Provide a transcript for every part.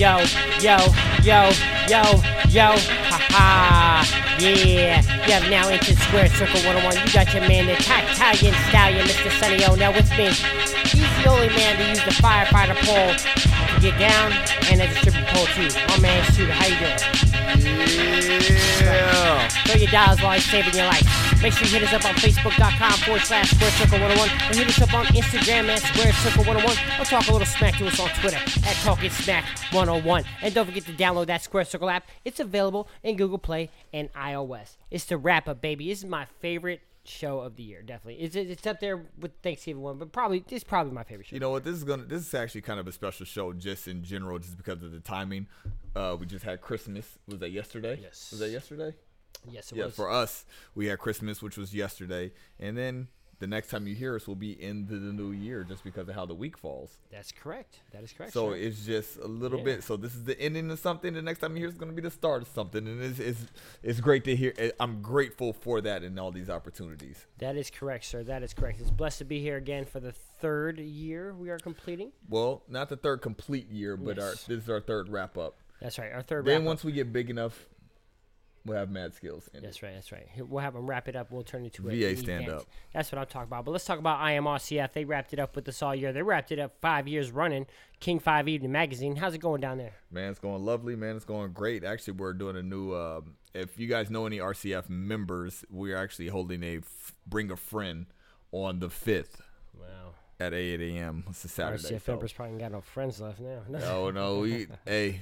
yo, yo, yo, yo, yo, ha ha, yeah. You have now entered Square Circle 101. You got your man, the Italian Stallion, Mr. Sunny O. Now with me, he's the only man to use the firefighter pole to get down, and as a stripping pole too. My man, Shooter, how you doing? Yeah. Throw your dollars while he's saving your life. Make sure you hit us up on Facebook.com forward slash Square Circle 101 or hit us up on Instagram at Square Circle 101 or talk a little smack to us on Twitter at Talking Smack 101. And don't forget to download that Square Circle app. It's available in Google Play and iOS. It's the wrap up, baby. This is my favorite show of the year, definitely. It's, it's up there with Thanksgiving one, but probably it's probably my favorite show. You know what? This is gonna. This is actually kind of a special show, just in general, just because of the timing. Uh, we just had Christmas. Was that yesterday? Yes. Was that yesterday? Yes, it Yeah. was. For us, we had Christmas, which was yesterday, and then the next time you hear us will be into the new year, just because of how the week falls. That's correct. That is correct. So it's just a little Yeah. bit. So this is the ending of something. The next time you hear it's going to be the start of something, and it's it's, it's great to hear. eh, I'm grateful for that and all these opportunities. That is correct, sir. That is correct. It's blessed to be here again for the third year we are completing. Well, not the third complete year, but our this is our third wrap up. That's right. Our third Then once we get big enough, we'll have mad skills. In it. That's right. That's right. We'll have them wrap it up. We'll turn it to a VA an stand event. up. That's what I'm talking about. But let's talk about IMRCF. They wrapped it up with us all year. They wrapped it up five years running. King Five Evening Magazine. How's it going down there? Man, it's going lovely. Man, it's going great. Actually, we're doing a new. Um, if you guys know any RCF members, we're actually holding a f- bring a friend on the fifth. At 8 a.m. It's a Saturday. RCF so- members probably got no friends left now. Oh no, we hey,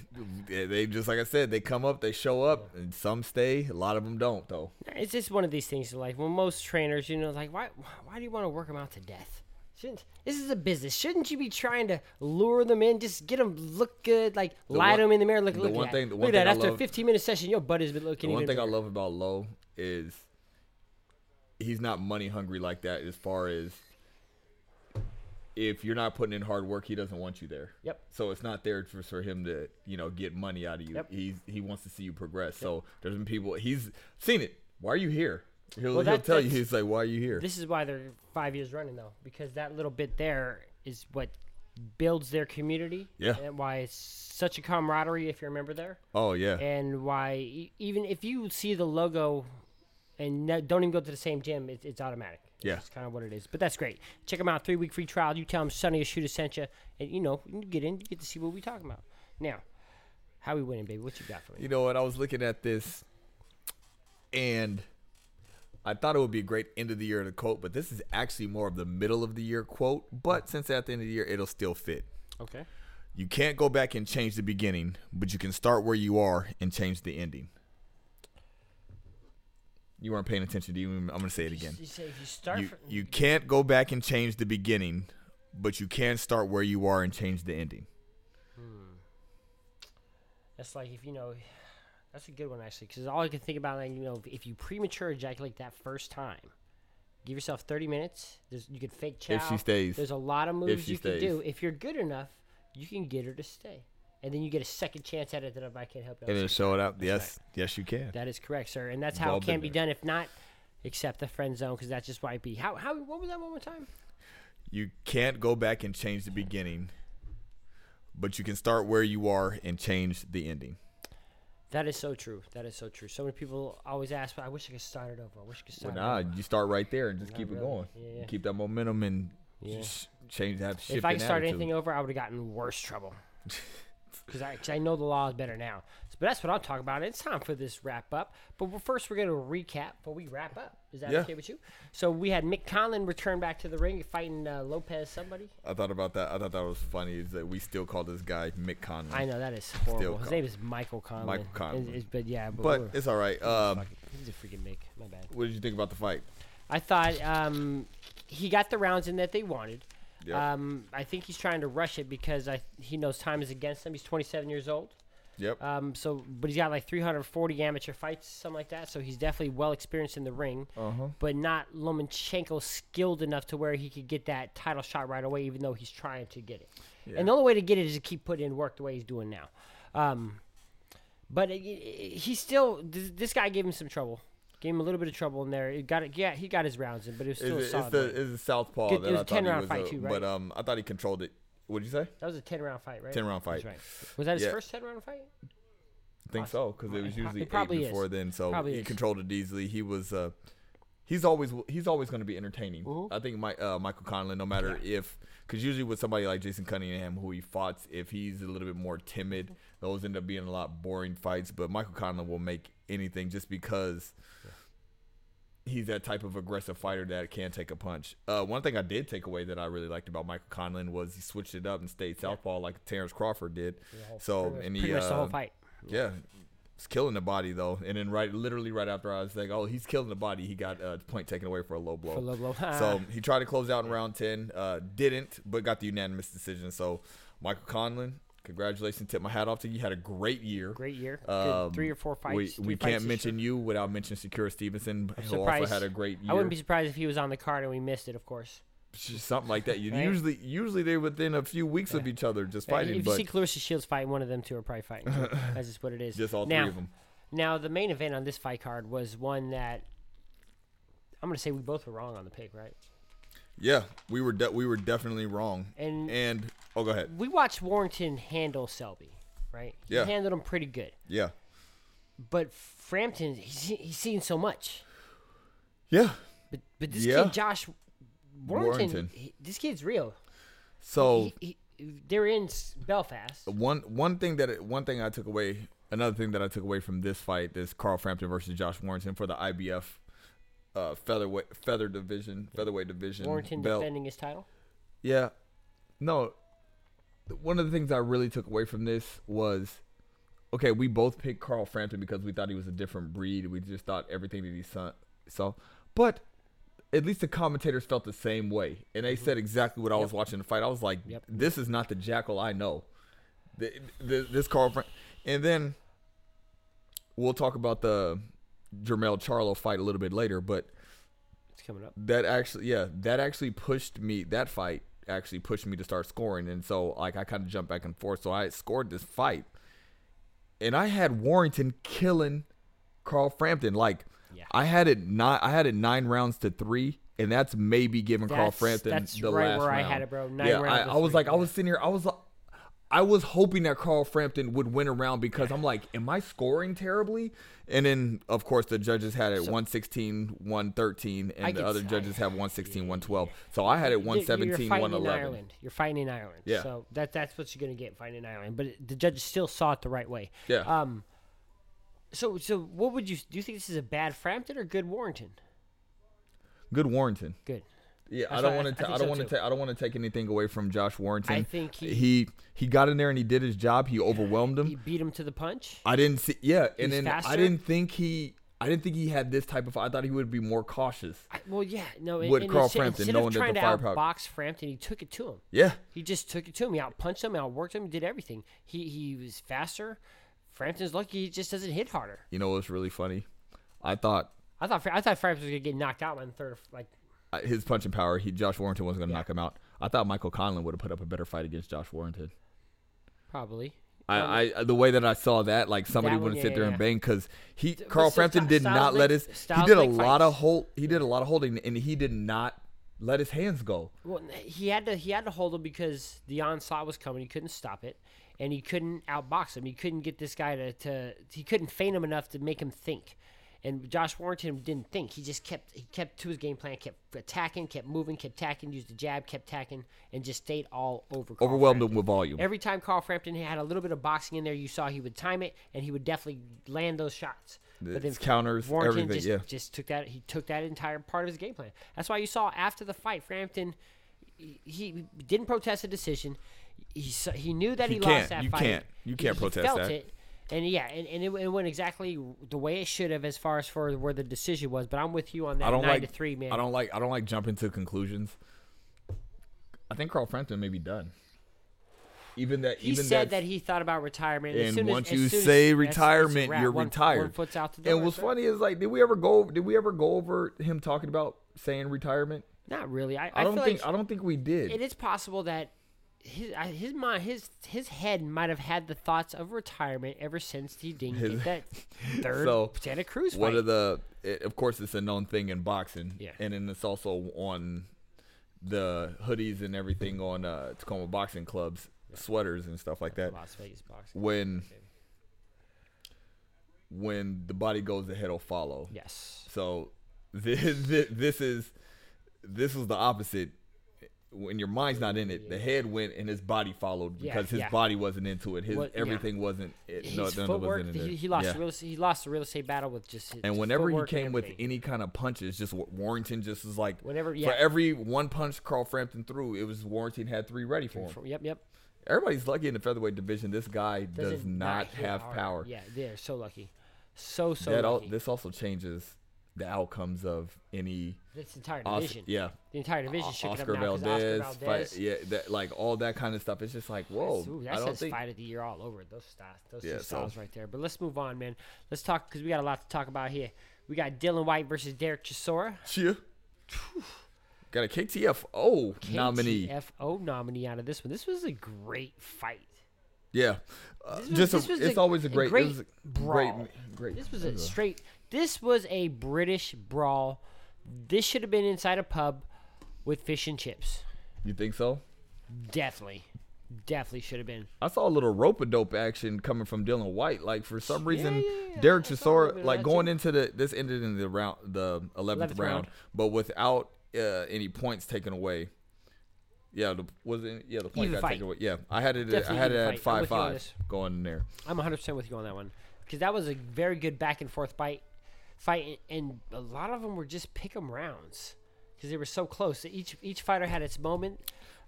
they just like I said, they come up, they show up, and some stay. A lot of them don't though. It's just one of these things in life. When most trainers, you know, like why why do you want to work them out to death? Shouldn't this is a business? Shouldn't you be trying to lure them in? Just get them look good, like lie one- to them in the mirror. Look, the look one at thing- that. the Look one that. thing I After a 15 minute session, your butt has been looking The one thing I love about Lowe is he's not money hungry like that. As far as if you're not putting in hard work, he doesn't want you there. Yep. So it's not there for, for him to you know get money out of you. Yep. He's he wants to see you progress. So there's been people he's seen it. Why are you here? He'll, Well, he'll tell you. He's like, why are you here? This is why they're five years running though, because that little bit there is what builds their community. Yeah. And why it's such a camaraderie if you're a member there, oh yeah. and why even if you see the logo and don't even go to the same gym, it's, it's automatic. Yeah. It's kind of what it is. But that's great. Check them out. Three week free trial. You tell them Sonny or Shooter sent you, and you know you get in, you get to see what we talking about. Now, how we winning, baby? What you got for me? You know what? I was looking at this, and I thought it would be a great end of the year to quote, but this is actually more of the middle of the year quote. But since at the end of the year, it'll still fit. Okay. You can't go back and change the beginning, but you can start where you are and change the ending. You weren't paying attention. to you? I'm going to say it again. You say if you start. You from, you can't go back and change the beginning, but you can start where you are and change the ending. Hmm. That's like if you know, that's a good one actually, because all I can think about, like you know, if you premature ejaculate that first time, give yourself thirty minutes. There's, you could fake chow. If she stays. There's a lot of moves you can do. If you're good enough, you can get her to stay, and then you get a second chance at it that if I can't help you. And then show it out. That's Yes, yes, you can. That is correct, sir, and that's how it can be there. done. If not, accept the friend zone, because that's just why it be. How how what was that one more time? You can't go back and change the beginning, but you can start where you are and change the ending. That is so true. That is so true. So many people always ask, "I wish I could start it over. I wish I could Well, start nah, it over." you start right there and just Not keep it going. Yeah, yeah. Keep that momentum and Yeah. just change that shift. If I could start attitude. anything over, I would have gotten worse trouble. Because I, 'cause I know the law is better now. But that's what I'm talking about. It's time for this wrap up. But we're, first, we're going to recap before we wrap up. Is that Yeah. okay with you? So we had Mick Conlan return back to the ring fighting uh, Lopez somebody. I thought about that. I thought that was funny. Is that we still call this guy Mick Conlan. I know that is horrible. His call- name is Michael Conlan. Michael Conlan. It's- it's- but yeah, but, but it's all right. Um, he's a freaking Mick. My bad. what did you think about the fight? I thought um, he got the rounds in that they wanted. Yeah. Um, I think he's trying to rush it because I he knows time is against him. He's 27 years old. Yep. Um, so, but he's got like 340 amateur fights, something like that. So he's definitely well experienced in the ring, Uh huh. but not Lomachenko skilled enough to where he could get that title shot right away, even though he's trying to get it. Yeah. And the only way to get it is to keep putting in work the way he's doing now. Um, but it, he still, th- this guy gave him some trouble. Gave him a little bit of trouble in there. It got it, yeah, he got his rounds in, but it was It's, still a it's solid. the it's the southpaw Good- that it was I a 10 round fight a- too, But um, I thought he controlled it. What'd you say? That was a ten round fight, right? 10 round fight. That's right. Was that his Yeah. first ten round fight? I think so because it was usually it eight is. before then. So Probably he is. controlled it easily. He was. Uh, he's always he's always going to be entertaining. Mhm. I think my, uh, Michael Conlan, no matter if, because usually with somebody like Jason Cunningham, who he fought, if he's a little bit more timid, those end up being a lot boring fights. But Michael Conlan will make anything just because. He's that type of aggressive fighter that can take a punch. Uh, one thing I did take away that I really liked about Michael Conlan was he switched it up and stayed southpaw like Terrence Crawford did. Whole- So pretty and he much the whole uh, fight. yeah, it's killing the body though. And then right, literally right after I was like, oh, he's killing the body. He got uh, point taken away for a low blow. For low blow. So he tried to close out in round ten, uh, didn't, but got the unanimous decision. So Michael Conlan, congratulations! Tip my hat off to you. You had a great year. Great year. Um, three or four fights. we we can't mention you without mentioning Shakur Stevenson, who also had a great year. I wouldn't be surprised if he was on the card and we missed it, of course. Something like that. You Right? usually usually they're within a few weeks of each other, just fighting, if you but see Claressa Shields fight, one of them two are probably fighting. That's just what it is. just all now, three of them. Now, the main event on this fight card was one that I'm going to say we both were wrong on the pick, right? Yeah, we were de- we were definitely wrong. And And oh, go ahead. we watched Warrington handle Selby, right? Yeah. He handled him pretty good. Yeah, But Frampton, he's, he's seen so much. yeah. But but this Yeah. kid, Josh Warrington, Warrington. he- this kid's real. So He, he, they're in Belfast. one one thing that one thing I took away, another thing that I took away from this fight, this Carl Frampton versus Josh Warrington for the IBF uh, featherweight feather division, featherweight division Warrington belt. defending his title. Yeah, no. One of the things I really took away from this was, okay, we both picked Carl Frampton because we thought he was a different breed. We just thought everything that he saw, but at least the commentators felt the same way, and they said exactly what I was watching the fight. I was like, Yep. this is not the jackal I know. The, the, this Carl Fran- and then we'll talk about the Jermell Charlo fight a little bit later, but It's coming up. that actually yeah that actually pushed me that fight actually pushed me to start scoring. And so like i kind of jumped back and forth. So i scored this fight. And i had warrington killing carl frampton. Like Yeah. i had it nine i had it nine rounds to three and that's maybe giving carl frampton that's the right last where I had it, bro. Nine yeah rounds I, I was three, like i was sitting here i was like I was hoping that Carl Frampton would win a round because I'm like, am I scoring terribly? And then, of course, the judges had it 116, 113, I and the other judges have 116, 112. So I had it You're- 117, you're fighting 111. In Ireland. You're fighting in Ireland. Yeah. So that that's what you're gonna get fighting in Ireland. But the judges still saw it the right way. Yeah. Um. So so what would you do? You think this is a bad Frampton or good Warrington? Good Warrington. Good. Yeah, I don't want to. I don't so want to. Ta- I don't want to take anything away from Josh Warrington. I think he- he he got in there and he did his job. He overwhelmed him. He beat him to the punch. I didn't see. Yeah, and He's then I didn't think he. I didn't think he had this type of. I thought he would be more cautious. I, well, yeah, no. With and Carl instead, Frampton, instead knowing of that the to firepower- outbox Frampton, he took it to him. Yeah, He just took it to him. He outpunched him, outworked him, did everything. He he was faster. Frampton's lucky he just doesn't hit harder. you know what's really funny? I thought I thought I thought Frampton was gonna get knocked out in the third. Like his punching power. He Josh Warrington wasn't going to knock him out. I thought Michael Conlan would have put up a better fight against Josh Warrington. probably. I, I the way that I saw that, like somebody That wouldn't yeah, sit there yeah, and bang because he but Carl Frampton did not let his he did a make lot of hold he did a lot of holding and he did not let his hands go. Well, he had to he had to hold him because the onslaught was coming. He couldn't stop it, and he couldn't outbox him. He couldn't get this guy to, to he couldn't feint him enough to make him think. And Josh Warrington didn't think. He just kept he kept to his game plan, kept attacking, kept moving, kept attacking, used the jab, kept attacking, and just stayed all over. Carl Overwhelmed Frampton. him with volume. Every time Carl Frampton had a little bit of boxing in there, you saw he would time it, and he would definitely land those shots. His counters, Warrington everything, just, yeah. just took that. He took that entire part of his game plan. That's why you saw after the fight, Frampton, he, he didn't protest the decision. He he knew that You he lost that You fight. can't. You can't he, protest he felt that. it, and yeah, and, and it, it went exactly the way it should have as far as for where the decision was. But I'm with you on that I don't nine like to three, man. I don't like I don't like jumping to conclusions. I think Carl Frampton may be done. Even that he even said that he thought about retirement. as and once as you as- say that's- retirement, you're One- retired. One foot's out the door. And what's funny is like, did we ever go? Did we ever go over him talking about saying retirement? Not really. I, I, don't feel think like I don't think we did. it is possible that his his mind his his head might have had the thoughts of retirement ever since he didn't His- get that third So, Santa Cruz fight. One of the, it, of course, it's a known thing in boxing, Yeah. and then it's also on the hoodies and everything on uh, Tacoma boxing clubs, sweaters and stuff like that. Las Vegas boxing. When when the body goes, the head will follow. Yes. So this, this is this was the opposite. When your mind's not in it, the head went and his body followed Yeah, because his yeah. body wasn't into it. His yeah. everything wasn't. It, His no, footwork, wasn't he, he lost Yeah. real he lost the real estate battle with just his And just whenever he came with any kind of punches, just Wa- Warrington just was like Whatever. Whenever- for every one punch Carl Frampton threw, it was Warrington had three ready for him. Yep, yep. Everybody's lucky in the featherweight division. This guy does Doesn't not have hard. power. Yeah, they're so lucky. So so that lucky. this also changes the outcomes of any this entire Os- yeah The entire division shook Oscar it up now 'cause Valdez, fight, yeah, that, like all that kind of stuff. It's just like whoa. Ooh, I don't think fight of the year all over. Those styles, those Yeah, two so- right there. But let's move on, man. Let's talk because we got a lot to talk about here. We got Dillian Whyte versus Derek Chisora, Chia. Got a KTFO nominee. KTFO nominee out of this one. This was a great fight. Yeah, uh, This was- just this a, was it's a- always a great, great a brawl. great, great. This was a straight. This was a British brawl. This should have been inside a pub with fish and chips. You think so? Definitely, definitely should have been. I saw a little rope a dope action coming from Dillian Whyte. Like for some reason, yeah, yeah. Derek I saw a little bit Chisora, like going too. into the this ended in the round, the eleventh round, round. but without uh, any points taken away. Yeah, the, was it? Yeah, the point Even got fight. taken away. Yeah, I had it. Definitely I had it at fight. Five with you on five going in there. I'm 100 percent with you on that one because that was a very good back and forth fight. Fight and a lot of them were just pick 'em rounds because they were so close. Each each fighter had its moment.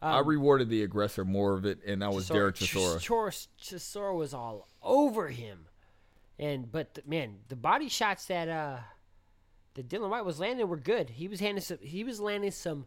I Um, rewarded the aggressor more of it, and that was Chisora- Derek Chisora. Chis- Chisora was all over him, and but the, man, the body shots that uh that Dillian Whyte was landing were good. He was handing some. He was landing some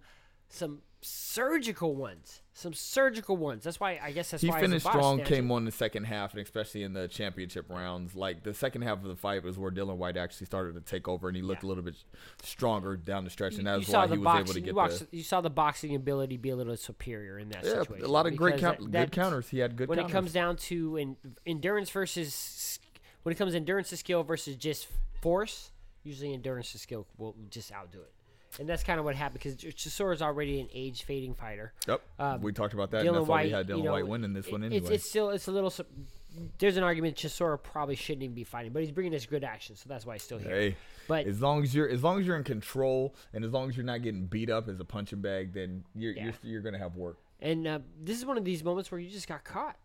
some surgical ones, some surgical ones. That's why I guess that's He why finished strong, snatcher. came on the second half, and especially in the championship rounds. Like the second half of the fight was where Dillian Whyte actually started to take over, and he looked Yeah. a little bit stronger down the stretch, and You- that you was saw why he was boxing, able to you, get watched- the. you saw the boxing ability be a little superior in that Yeah, situation. a lot of great count, that- good counters. He had good when counters. it comes down to in, endurance versus when it comes to endurance to skill versus just force, usually endurance to skill will just outdo it. And that's kind of what happened because Chisora is already an age fading fighter. Yep, um, we talked about that. Dylan that's why White, we had Dylan you know, White winning this it- one anyway. it's still it's a little. There's an argument Chisora probably shouldn't even be fighting, but he's bringing us good action, so that's why he's still here. Hey, But as long as you're as long as you're in control, and as long as you're not getting beat up as a punching bag, then you're Yeah. you're, you're gonna have work. And uh, this is one of these moments where you just got caught.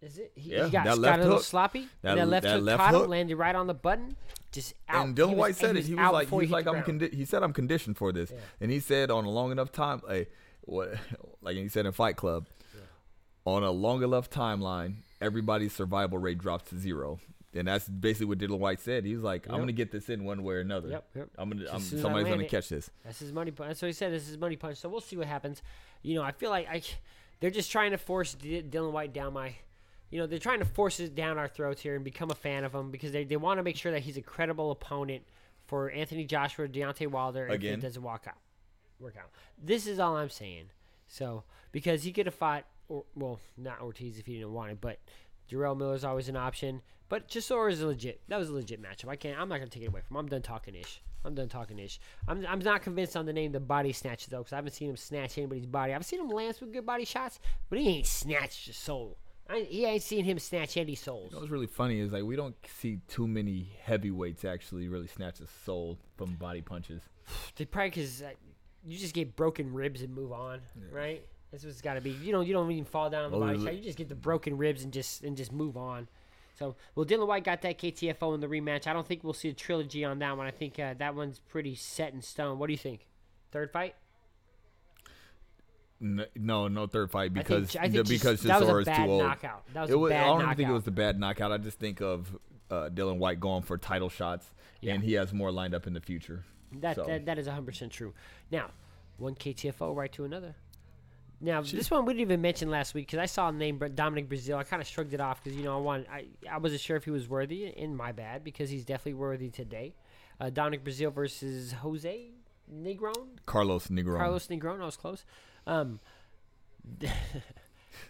Is it? He, Yeah, he got, that got a little hook. sloppy. That- and that left that hook left caught him, hook. landed right on the button. Just out. And Dillian Whyte said he it. He was like, he was like, I'm. Condi- he said, I'm conditioned for this. And he said, on a long enough time, hey, what, like he said in Fight Club, on a long enough timeline, everybody's survival rate drops to zero. And that's basically what Dillian Whyte said. He was like, I'm gonna get this in one way or another. Yep, yep. I'm gonna. I'm, soon as I somebody's gonna it. catch this. That's his money punch. That's what he said. This is money punch. So we'll see what happens. You know, I feel like I, they're just trying to force D- Dillian Whyte down my, you know, they're trying to force it down our throats here and become a fan of him because they, they want to make sure that he's a credible opponent for Anthony Joshua, Deontay Wilder, if Again. it doesn't walk out, work out. This is all I'm saying. So because he could have fought, or well, not Ortiz if he didn't want it, but Jarrell Miller's always an option. But Chisora is a legit. That was a legit matchup. I can't. I'm not gonna take it away from. him. I'm done talking ish. I'm done talking ish. I'm, I'm not convinced on the name the body snatch though, because I haven't seen him snatch anybody's body. I've seen him lance with good body shots, but he ain't snatched a soul. I, he ain't seen him snatch any souls. You know what's really funny is like we don't see too many heavyweights actually really snatch a soul from body punches. They probably because uh, you just get broken ribs and move on, right? That's what's got to be. You don't you don't even fall down on the Oh, body shot. You just get the broken ribs and just and just move on. So, well, Dillian Whyte got that KTFO in the rematch. I don't think we'll see a trilogy on that one. I think uh, that one's pretty set in stone. What do you think? Third fight? No, no third fight because I think, I think because just, that was Chisora a is bad too old. knockout. That was It was, I don't knockout. think it was the bad knockout. I just think of uh, Dillian Whyte going for title shots, Yeah. and he has more lined up in the future. That, So- that that is 100% true. Now, one KTFO right to another. Now, this one we didn't even mention last week because I saw a name Dominic Breazeale. I kind of shrugged it off because you know I want I I wasn't sure if he was worthy. In my bad because he's definitely worthy today. Uh, Dominic Breazeale versus Jose Negron. Carlos Negron. Carlos Negron. I was close. Um,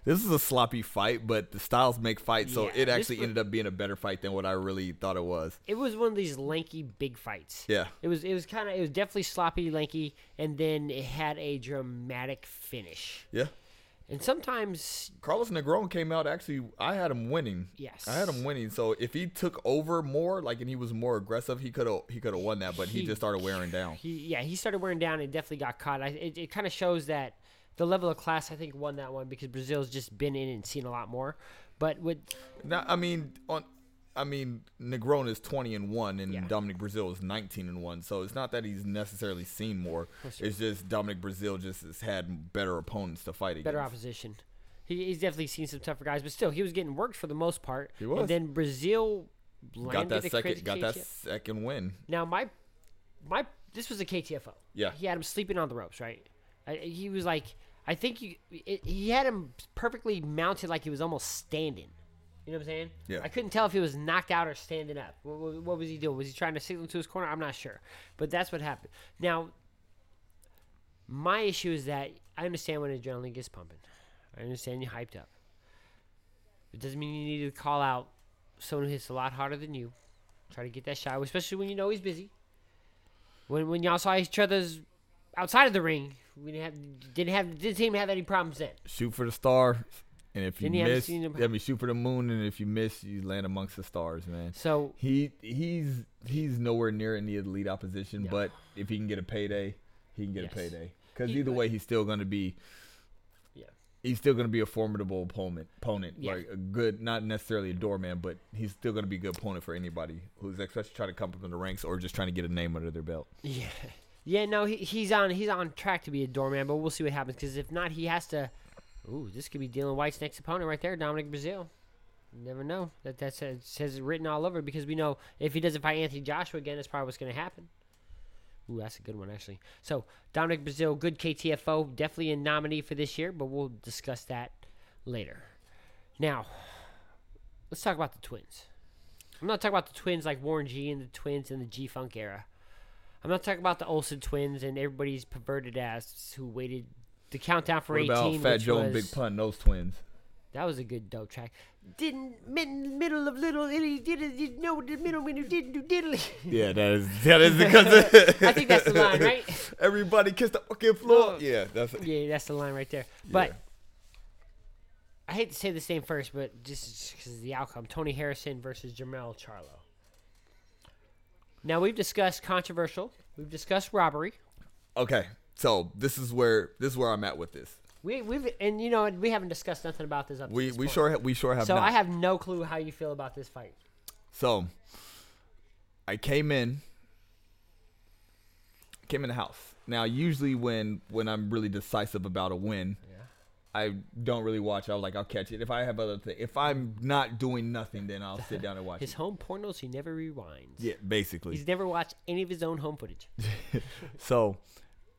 this is a sloppy fight, but the styles make fights, so Yeah, it actually ended up being a better fight than what I really thought it was. It was one of these lanky big fights. Yeah. It was it was kind of it was definitely sloppy, lanky, and then it had a dramatic finish. Yeah. And sometimes, Carlos Negron came out actually I had him winning. Yes. I had him winning. So if he took over more, like and he was more aggressive, he could have he could have won that, but he, He- just started wearing down. he yeah he started wearing down and definitely got caught. I, it it kind of shows that the level of class I think won that one because Breazeale's just been in and seen a lot more. But with Now, I mean, on, I mean, Negron is twenty and one, and Yeah. Dominic Breazeale is nineteen and one. So it's not that he's necessarily seen more. It's just Dominic Breazeale just has had better opponents to fight against. better opposition. He, he's definitely seen some tougher guys, but still, he was getting worked for the most part. He was. And then Breazeale Got that second. Got that second win. Now my my this was a KTFO. Yeah. He had him sleeping on the ropes, right? I, he was like, I think you, it, he had him perfectly mounted, like he was almost standing. You know what I'm saying? Yeah. I couldn't tell if he was knocked out or standing up. What, what, what was he doing? Was he trying to signal to his corner? I'm not sure, but that's what happened. Now, my issue is that I understand when adrenaline gets pumping. I understand you're hyped up. It doesn't mean you need to call out someone who hits a lot harder than you. Try to get that shot, especially when you know he's busy. When when y'all saw each other's outside of the ring, we didn't have didn't have didn't seem to have any problems then. Shoot for the star, and if you haven't miss, I mean, shoot for the moon, and if you miss, you land amongst the stars, man. So He he's he's nowhere near any of the elite opposition, No. but if he can get a payday, he can get Yes. a payday. Because either way, he's still going to be yeah, he's still going to be a formidable opponent. Opponent, Yeah. like a good, not necessarily a doorman, but he's still going to be a good opponent for anybody who's especially trying to come up in the ranks or just trying to get a name under their belt. yeah, yeah. No, he, he's on he's on track to be a doorman, but we'll see what happens. Because if not, he has to. Ooh, this could be Dillian Whyte's next opponent right there, Dominic Breazeale. You never know. That that says, says it written all over because we know if he doesn't fight Anthony Joshua again, that's probably what's going to happen. Ooh, that's a good one actually. So Dominic Breazeale, good KTFO, definitely a nominee for this year, but we'll discuss that later. Now, let's talk about the twins. I'm not talking about the twins like Warren G and the twins in the G Funk era. I'm not talking about the Olsen twins and everybody's perverted ass who waited the countdown for What 18. about Fat Joe was, and Big Pun? Those twins. That was a good dope track. Didn't mid, middle of little Itty did it you know the middle when you didn't do diddly. Yeah, that is that is because I think that's the line, right? everybody kiss the fucking floor. No. Yeah, that's Yeah, that's the line right there. But Yeah. I hate to say this name first, but just because of the outcome, Tony Harrison versus Jamel Charlo. Now we've discussed controversial. We've discussed robbery. okay. So this is where this is where I'm at with this. We, we've and you know we haven't discussed nothing about this up. We this we point. sure ha- we sure have So not. I have no clue how you feel about this fight. So I came in came in the house. Now usually when when I'm really decisive about a win. I don't really watch. I'll like I'll catch it. If I have other things, if I'm not doing nothing, then I'll sit down and watch His it. home pornos he never rewinds. Yeah, basically. He's never watched any of his own home footage. So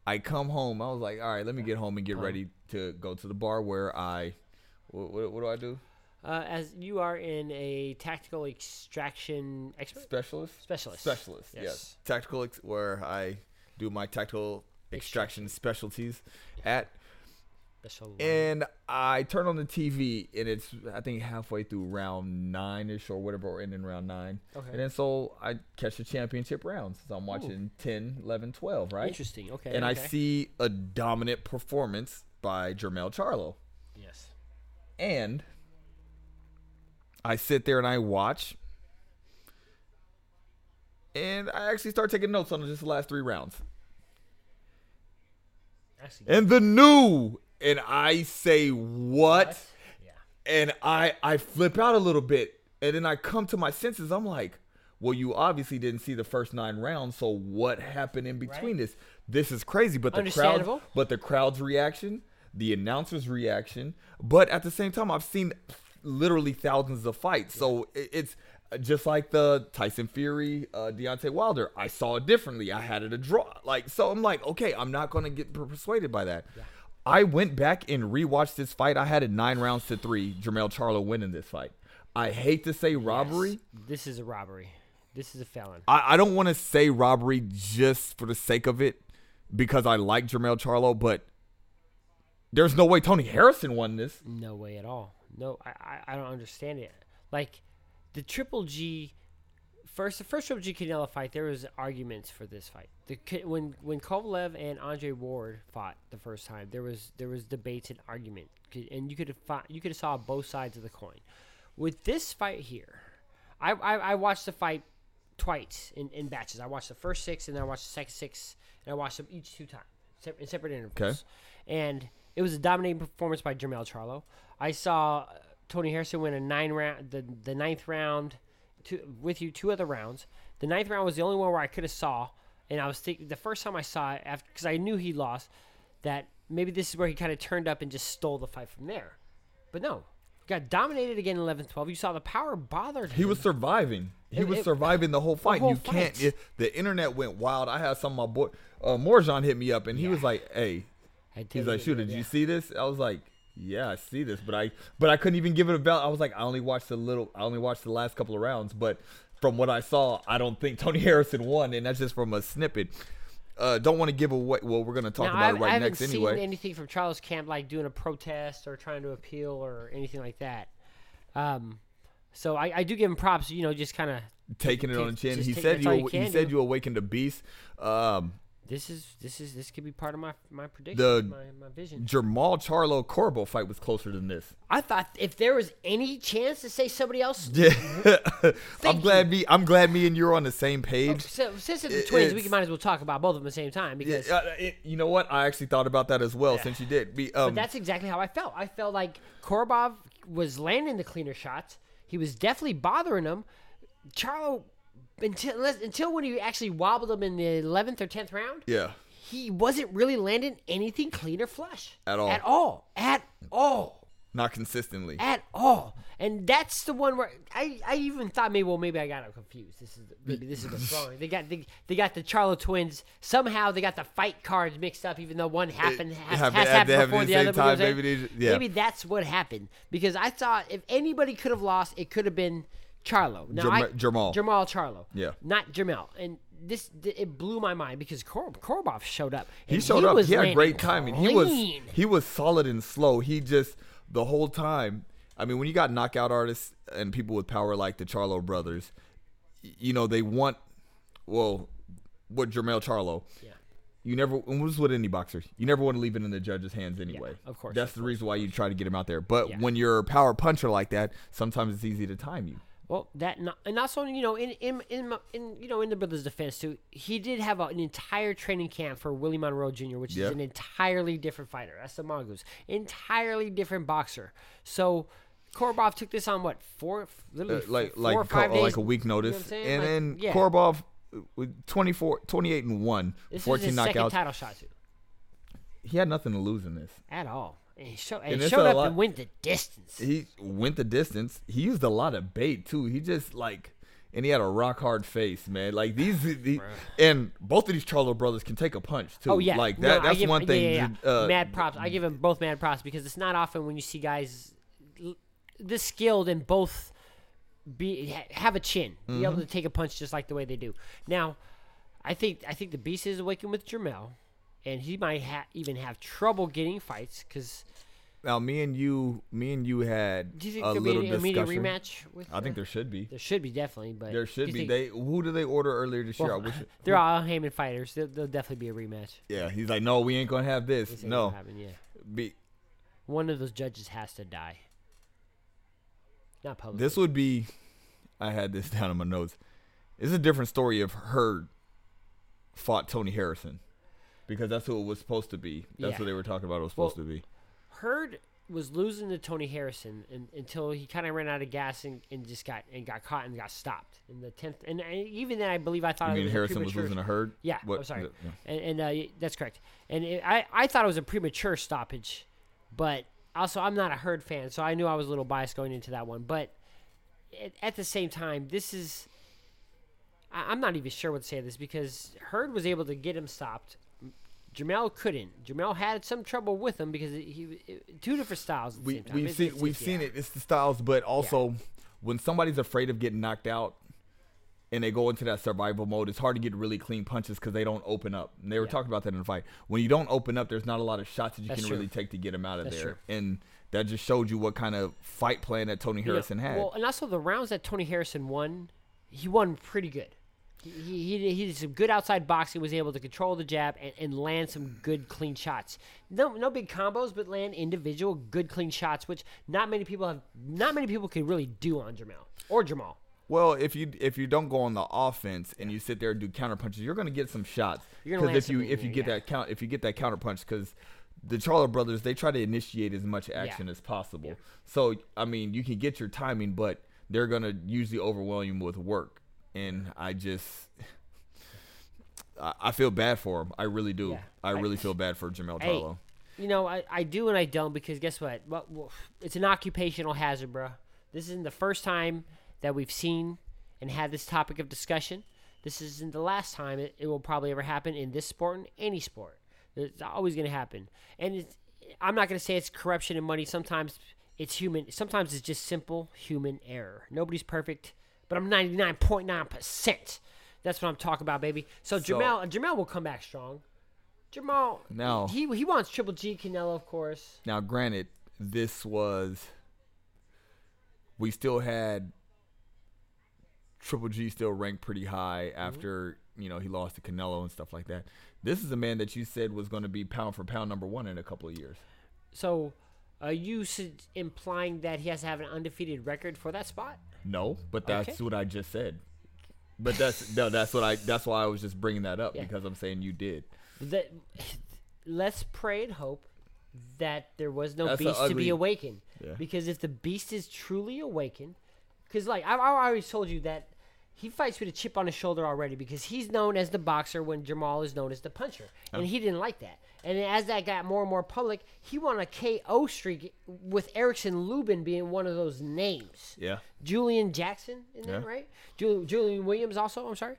I come home. I was like, all right, let me get home and get Uh-huh. ready to go to the bar where I. What, what, what do I do? Uh, as you are in a tactical extraction expert Specialist. specialist. Specialist. Yes. Yes. Tactical ex- where I do my tactical extraction specialties at and I turn on the TV and it's I think halfway through round nine ish or whatever or ending round nine. Okay. And then so I catch the championship rounds. So I'm watching 10, 11, 12, right? Interesting. Okay. And I see a dominant performance by Jermell Charlo. Yes. And I sit there and I watch. And I actually start taking notes on just the last three rounds. And the new, and I say, what? Yeah. And I I flip out a little bit. And then I come to my senses. I'm like, well, you obviously didn't see the first nine rounds, so what happened in between Right. this? This is crazy. But the crowd but the crowd's reaction, the announcer's reaction, but at the same time, I've seen literally thousands of fights. So it's just like the Tyson Fury, uh, Deontay Wilder. I saw it differently. I had it a draw. Like so, I'm like, okay, I'm not gonna get persuaded by that. I went back and rewatched this fight. I had it nine rounds to three. Jermell Charlo winning this fight. I hate to say robbery. Yes. This is a robbery. This is a felon. I, I don't want to say robbery just for the sake of it because I like Jermell Charlo, but There's no way Tony Harrison won this. No way at all. No, I, I, I don't understand it. Like the Triple G first the first Triple G Canelo fight, there was arguments for this fight. The when when Kovalev and Andre Ward fought the first time, there was there was debates and argument, and you could have fought, you could have saw both sides of the coin. With this fight here, I I, I watched the fight twice in, in batches. I watched the first six, and then I watched the second six, and I watched them each two times, in separate intervals. And it was a dominating performance by Jermell Charlo. I saw Tony Harrison win a nine round, the the ninth round, two, with you two other rounds. The ninth round was the only one where I could have saw, and I was thinking the first time I saw it after because I knew he lost, that maybe this is where he kind of turned up and just stole the fight from there. But no, got dominated again in 11-12. You saw the power bothered him. He was surviving. He It- was it- surviving the whole fight. whole you can't. It, the internet went wild. I had some of my boy uh, Morjan hit me up, and he was like, "Hey, he's like, shoot, did yeah. you see this?" I was like, "Yeah, I see this," but I but I couldn't even give it a belt. I was like, I only watched a little. I only watched the last couple of rounds, but from what I saw, I don't think Tony Harrison won, and that's just from a snippet. Uh, don't want to give away. Well, we're gonna talk Now, about it right I haven't next seen anyway. anything from Charlo camp like doing a protest or trying to appeal or anything like that. Um, so I, I do give him props. You know, just kind of Taking it on the chin. He said you. you He said you awakened a beast. Um, this is this is this could be part of my my prediction, The- my, my vision. Jamal Charlo Corbo fight was closer than this. I thought if there was any chance to say somebody else, Yeah, I'm glad me. I'm glad me and you're on the same page. so, since it's the It- twins, we might as well talk about both of them at the same time Yeah, because uh, it- you know what? I actually thought about that as well. Yeah. Since you did, be But um, that's exactly how I felt. I felt like Korobov was landing the cleaner shots. He was definitely bothering him. Charlo, until unless- until when he actually wobbled him in the eleventh or tenth round, yeah. he wasn't really landing anything clean or flush At all. At all. At all. Not consistently. At all. And that's the one where I, I even thought maybe well maybe I got them confused. This is maybe this is what's wrong. They got they, they got the Charlo twins somehow they got the fight cards mixed up even though one happened has, happened- has happened happened before the the other. time, maybe they- yeah. Maybe that's what happened because I thought if anybody could have lost, it could have been Charlo. Now, Jama- I- Jamal. Jamal Charlo. Yeah. Not Jamel. And this it blew my mind because Kor- Korobov showed up. he showed up. Was He had great timing. He was he was solid and slow. He just the whole time. I mean, when you got knockout artists and people with power like the Charlo brothers, you know they want. Well, what Jermell Charlo. Yeah. You never, and this is with any boxer, you never want to leave it in the judge's hands anyway. of course, That's of the reason why you try to get him out there. But Yeah. when you're a power puncher like that, sometimes it's easy to time you. Well, that not, and also you know in in in, in you know in the brother's defense too, he did have a, an entire training camp for Willie Monroe Jr., which Yep. is an entirely different fighter. That's the mongoose, entirely different boxer. So Korobov took this on what four, Uh, literally like four like or five co- days, like a week you know notice, and Like, then yeah. Korobov uh, with 24, 28 and one, This is 14 his second knockouts. title shot too, He had nothing to lose in this. at all. And he, show, and And he showed up lot- and went the distance. He went the distance. He used a lot of bait too. He just like, and he had a rock hard face, man. Like these, the, and both of these Charlo brothers can take a punch too. Oh yeah, like that. I that's give- one thing. Yeah, yeah, uh, mad props. I give them both mad props because it's not often when you see guys this skilled and both be have a chin, be Mm-hmm. able to take a punch just like the way they do. Now, I think I think the beast is awakened with Jermell, and he might ha- even have trouble getting fights because. Now, me and you, me and you had Do you think a there'll be little an immediate discussion. rematch? With I think uh, there should be. there should be definitely, but There do should you be. think- They who did they order earlier this year? I well, wish. they're all Haymon fighters. There'll, there'll definitely be a rematch. Yeah, he's like, no, we ain't gonna have this. This ain't No, gonna happen, yeah. be One of those judges has to die. Not public. This would be. I had this down in my notes. It's a different story if Hurd fought Tony Harrison, because that's who it was supposed to be. That's Yeah. what they were talking about. It was Well, supposed to be. Hurd was losing to Tony Harrison and, until he kind of ran out of gas and, and just got and got caught and got stopped in the tenth. And, and even then, I believe I thought You it mean was a Harrison was losing to Hurd? Yeah, What- I'm sorry, yeah. and, and uh, that's correct. And it, I I thought it was a premature stoppage, but also I'm not a Hurd fan, so I knew I was a little biased going into that one. But at, at the same time, this is I, I'm not even sure what to say of this because Hurd was able to get him stopped. Jamel couldn't. Jamel had some trouble with him because he, he two different styles. At the We same time. we've It's- seen it's- we've it's- seen yeah. it. It's the styles, but also when somebody's afraid of getting knocked out, and they go into that survival mode, it's hard to get really clean punches because they don't open up. And they were Yeah. talking about that in the fight. When you don't open up, there's not a lot of shots that you That's can true. really take to get him out of That's there. true. And that just showed you what kind of fight plan that Tony You know, Harrison had. Well, and also the rounds that Tony Harrison won, he won pretty good. He, he, he, he did some good outside boxing, was able to control the jab and, and land some good clean shots. No, no big combos, but land individual good clean shots, which not many people have. Not many people can really do on Jamal or Jamal. Well, if you if you don't go on the offense and you sit there and do counter punches, you're going to get some shots. Land if you if you get yeah. that count if you get that counter punch because the Charlo brothers they try to initiate as much action as possible. So I mean you can get your timing, but they're going to usually overwhelm you with work. And I just I, feel bad for him. I really do. Yeah. I I- really feel bad for Jamel Charlo. you know, I, I do and I don't because guess what? Well, it's an occupational hazard, bro. This isn't the first time that we've seen and had this topic of discussion. This isn't the last time it, it will probably ever happen in this sport and any sport. It's always going to happen. And it's, I'm not going to say it's corruption and money. Sometimes it's human. Sometimes it's just simple human error. Nobody's perfect, but I'm 99.9%. That's what I'm talking about, baby. So, So- Jamel, Jamel will come back strong. Jamal, Now- he he wants Triple G Canelo, of course. Now, granted, this was we still had Triple G still ranked pretty high Mm-hmm. after you know he lost to Canelo and stuff like that. This is a man that you said was going to be pound for pound number one in a couple of years. So, are you implying that he has to have an undefeated record for that spot? No, but that's Okay. what I just said. But that's no, that's what I. That's why I was just bringing that up Yeah. because I'm saying you did. That let's pray and hope that there was no That's beast to be awakened. Yeah. Because if the beast is truly awakened, because like I, I already told you that he fights with a chip on his shoulder already because he's known as the boxer when Jamal is known as the puncher, and he didn't like that. And as that got more and more public, he won a KO streak with Erickson Lubin being one of those names. Yeah. Julian Jackson, in that right? Jul- Julian Williams also. I'm sorry.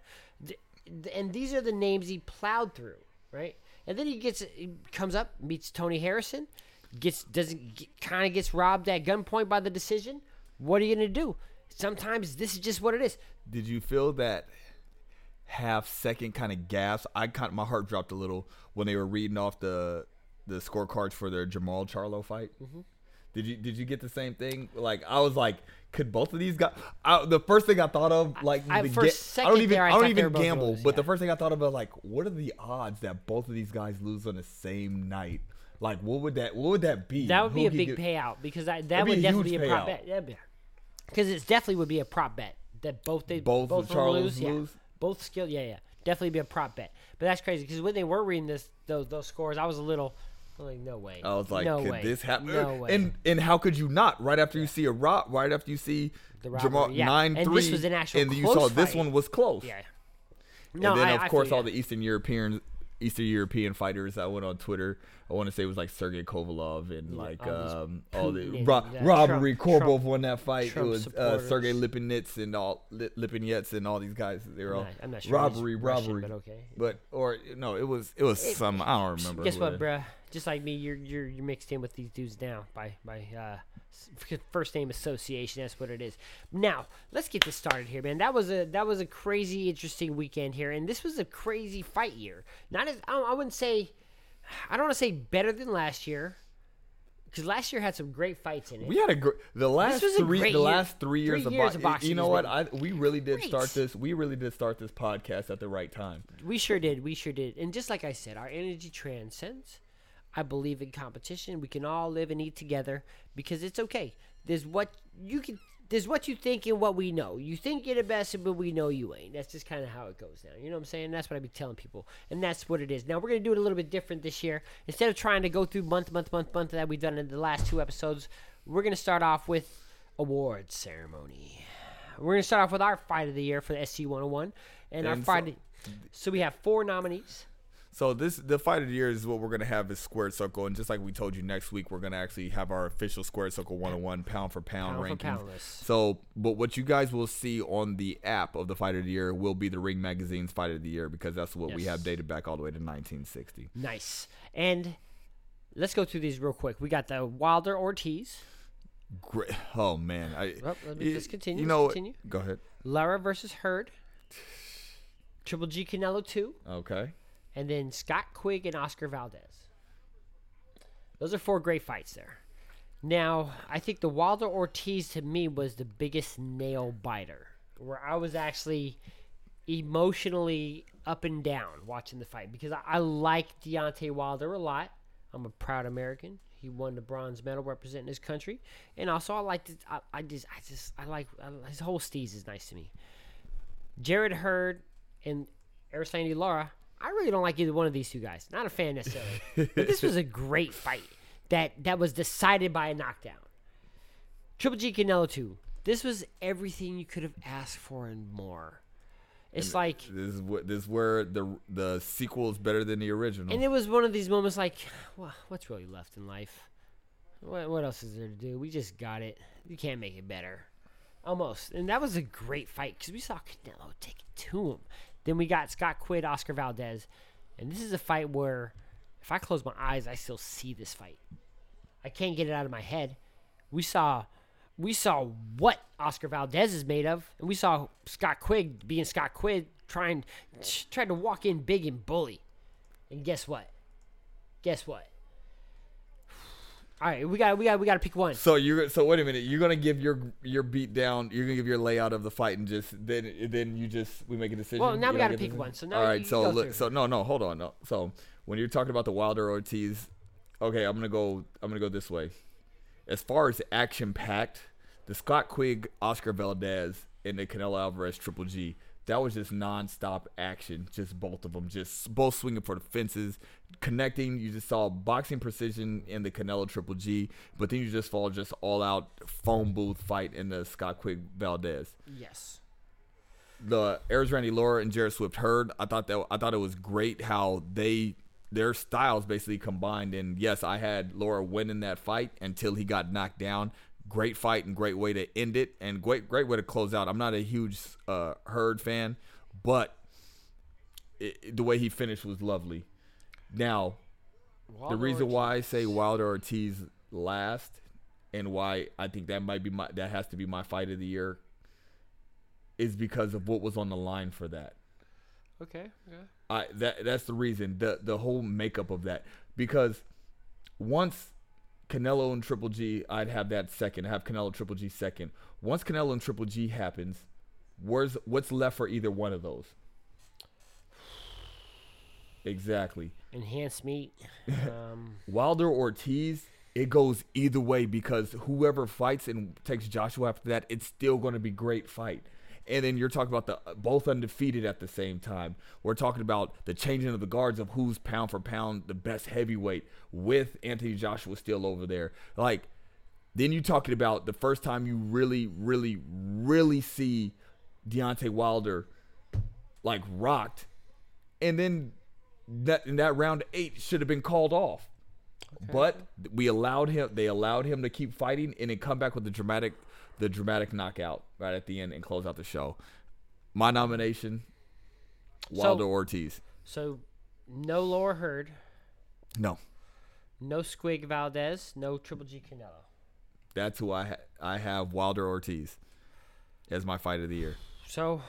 And these are the names he plowed through, right? And then he gets he comes up, meets Tony Harrison, gets doesn't kind of gets robbed at gunpoint by the decision. What are you gonna do? Sometimes this is just what it is. Did you feel that half second kind of gasp? I kind of my heart dropped a little when they were reading off the the scorecards for their Jamal Charlo fight. Mm-hmm. Did you did you get the same thing? Like I was like, could both of these guys? I, the first thing I thought of, like, I- the for a ga- I don't even there, I I, don't even gamble, lose, but the first thing I thought about, like, what are the odds that both of these guys lose on the same night? Like, what would that what would that be? That would be a big get- payout because I, that That'd be definitely be a prop payout. bet. Because it definitely would be a prop bet that both they Both both, of Charlos lose. Yeah, lose? Both skill. Yeah, yeah, definitely be a prop bet. But that's crazy because when they were reading this those those scores, I was a little like, no way. I was like, no could way. this happen? No way. And and how could you not? Right after you see a rock, right after you see The Jamal robbery, yeah. nine And three, this was an actual and you close saw this one was close. yeah. No, And then I, of I course feel all the Eastern European Eastern European fighters that went on Twitter. I want to say it was like Sergey Kovalev and like all um, all the ro- uh, robbery. Trump- Korobov Trump- won that fight. Trump it was uh. Sergey Lipinets and all Lipinets and all these guys. They were I'm all not- I'm not sure robbery, he's Russian, robbery. but okay. But or no, it was it was some I don't remember. Guess what, it- bruh? Just like me, you're you're you're mixed in with these dudes now by by uh, first name association. That's what it is. Now let's get this started here, man. That was a that was a crazy interesting weekend here, and this was a crazy fight year. Not as I, I wouldn't say, I don't want to say better than last year, because last year had some great fights in it. We had a gr- the last three the year. last three years, Three of, bo- of boxing You know what? I we really did great. start this. We really did start this podcast at the right time. We sure did. We sure did. And just like I said, our energy transcends. I believe in competition. We can all live and eat together because it's okay. There's what you can. There's what you think and what we know. You think you're the best, but we know you ain't. That's just kind of how it goes now. You know what I'm saying? That's what I be telling people, and that's what it is. Now we're gonna do it a little bit different this year. Instead of trying to go through month, month, month, month that we've done in the last two episodes, we're gonna start off with awards ceremony. We're gonna start off with our fight of the year for the SC 101, and, our And fight. so- so we have four nominees. So this the fight of the year is what we're gonna have is squared circle, and just like we told you, next week we're gonna actually have our official squared circle one on one pound for pound, Pound for rankings. pound. So, but what you guys will see on the app of the fight of the year will be the Ring Magazine's fight of the year because that's what we have dated back all the way to 1960. Nice. And let's go through these real quick. We got the Wilder Ortiz, Great. Oh man, I. Well, let me- y- let's continue, You know, continue. go ahead. Lara versus Hurd, Triple G Canelo 2, Okay. And then Scott Quigg and Oscar Valdez. Those are four great fights there. Now, I think the Wilder Ortiz to me was the biggest nail biter, where I was actually emotionally up and down watching the fight because I, I like Deontay Wilder a lot. I'm a proud American. He won the bronze medal representing his country, and also I like. I, I just, I just, I like I, his whole steez is nice to me. Jarrett Hurd and Erislandy Lara. I really don't like either one of these two guys. Not a fan necessarily. but this was a great fight that that was decided by a knockdown. Triple G Canelo 2. This was everything you could have asked for and more. It's like This is what this is where the the sequel is better than the original. and it was one of these moments like, well, what's really left in life? What, what else is there to do? We just got it. You can't make it better. Almost. And that was a great fight because we saw Canelo take it to him. Then we got Scott Quigg, Oscar Valdez. And this is a fight where if I close my eyes, I still see this fight. I can't get it out of my head. We saw we saw what Oscar Valdez is made of, and we saw Scott Quigg being Scott Quigg trying trying to walk in big and bully. And guess what? Guess what? All right, we got we got we got to pick one. so you're so wait a minute. You're gonna give your your beat down. You're gonna give your layout of the fight and just then then you just we make a decision. Well, now You we gotta pick the- one. So now all you- you so look. through. So no no hold on no. So when you're talking about the Wilder Ortiz, okay, I'm gonna go. I'm gonna go this way. As far as action packed, the Scott Quigg, Oscar Valdez, and the Canelo Alvarez Triple G. That was just nonstop action, just both of them, just both swinging for the fences, connecting. You just saw boxing precision in the Canelo Triple G, but then you just saw just all out phone booth fight in the Scott Quigg Valdez Yes. the Erislandy Lara and Jarrett Swift Hurd. I thought that I thought it was great how they their styles basically combined. And yes, I had Lara winning that fight until he got knocked down. Great fight and great way to end it, and great great way to close out. I'm not a huge uh, Hurd fan, but it, the way he finished was lovely. Now, the reason why I say Wilder Ortiz last, and why I think that might be my that has to be my fight of the year, is because of what was on the line for that. Okay. Okay. I that that's the reason the the whole makeup of that because once Canelo and Triple G, I'd have that second. I have Canelo Triple G second. Once Canelo and Triple G happens, where's what's left for either one of those? Exactly. Enhanced meat. Um, Wilder Ortiz, it goes either way because whoever fights and takes Joshua after that, it's still going to be great fight. And then you're talking about the uh, both undefeated at the same time. We're talking about the changing of the guards of who's pound for pound the best heavyweight with Anthony Joshua still over there. Like then you talking about the first time you really, really, really see Deontay Wilder like rocked, and then that in that round eight should have been called off. But we allowed him. They allowed him to keep fighting and then come back with the dramatic, the dramatic knockout right at the end and close out the show. My nomination, Wilder Ortiz. so no Lara Hurd, No, no Squig Valdez, no Triple G Canelo. that's who I ha- I have Wilder Ortiz as my fight of the year. So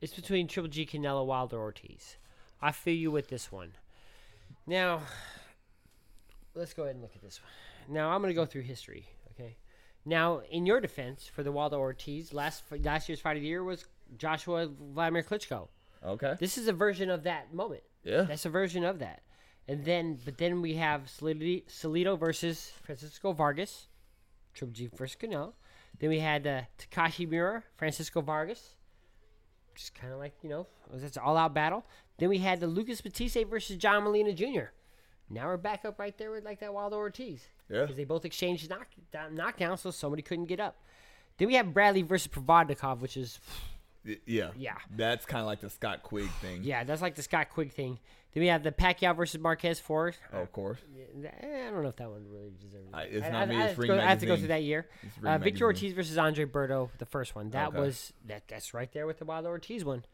it's between Triple G Canelo, Wilder, Ortiz. I feel you with this one. Now, let's go ahead and look at this one. Now I'm going to go through history. Now, in your defense for the Wilder Ortiz, last last year's fight of the year was Joshua Vladimir Klitschko. Okay. This is a version of that moment. Yeah. That's a version of that. And then, but then we have Salido, Salido versus Francisco Vargas, Triple G versus Canelo. Then we had uh, Takashi Miura, Francisco Vargas, just kind of like you know, it was an all-out battle. Then we had the Lucas Batiste versus John Molina Jr. Now we're back up right there with like that Wilder Ortiz. Yeah. Because they both exchanged knock, down, knockdowns, so somebody couldn't get up. Then we have Bradley versus Provodnikov, which is Yeah. Yeah. That's kind of like the Scott Quigg thing. yeah, that's like the Scott Quigg thing. Then we have the Pacquiao versus Marquez Ford. Oh, of course. I don't know if that one really deserves. I- it. it's I, not I, me, I it's have to Ring go, I have to go through that year. Uh, Victor. Ortiz versus Andre Berto, the first one. That Okay. was that. That's right there with the Wilder Ortiz one.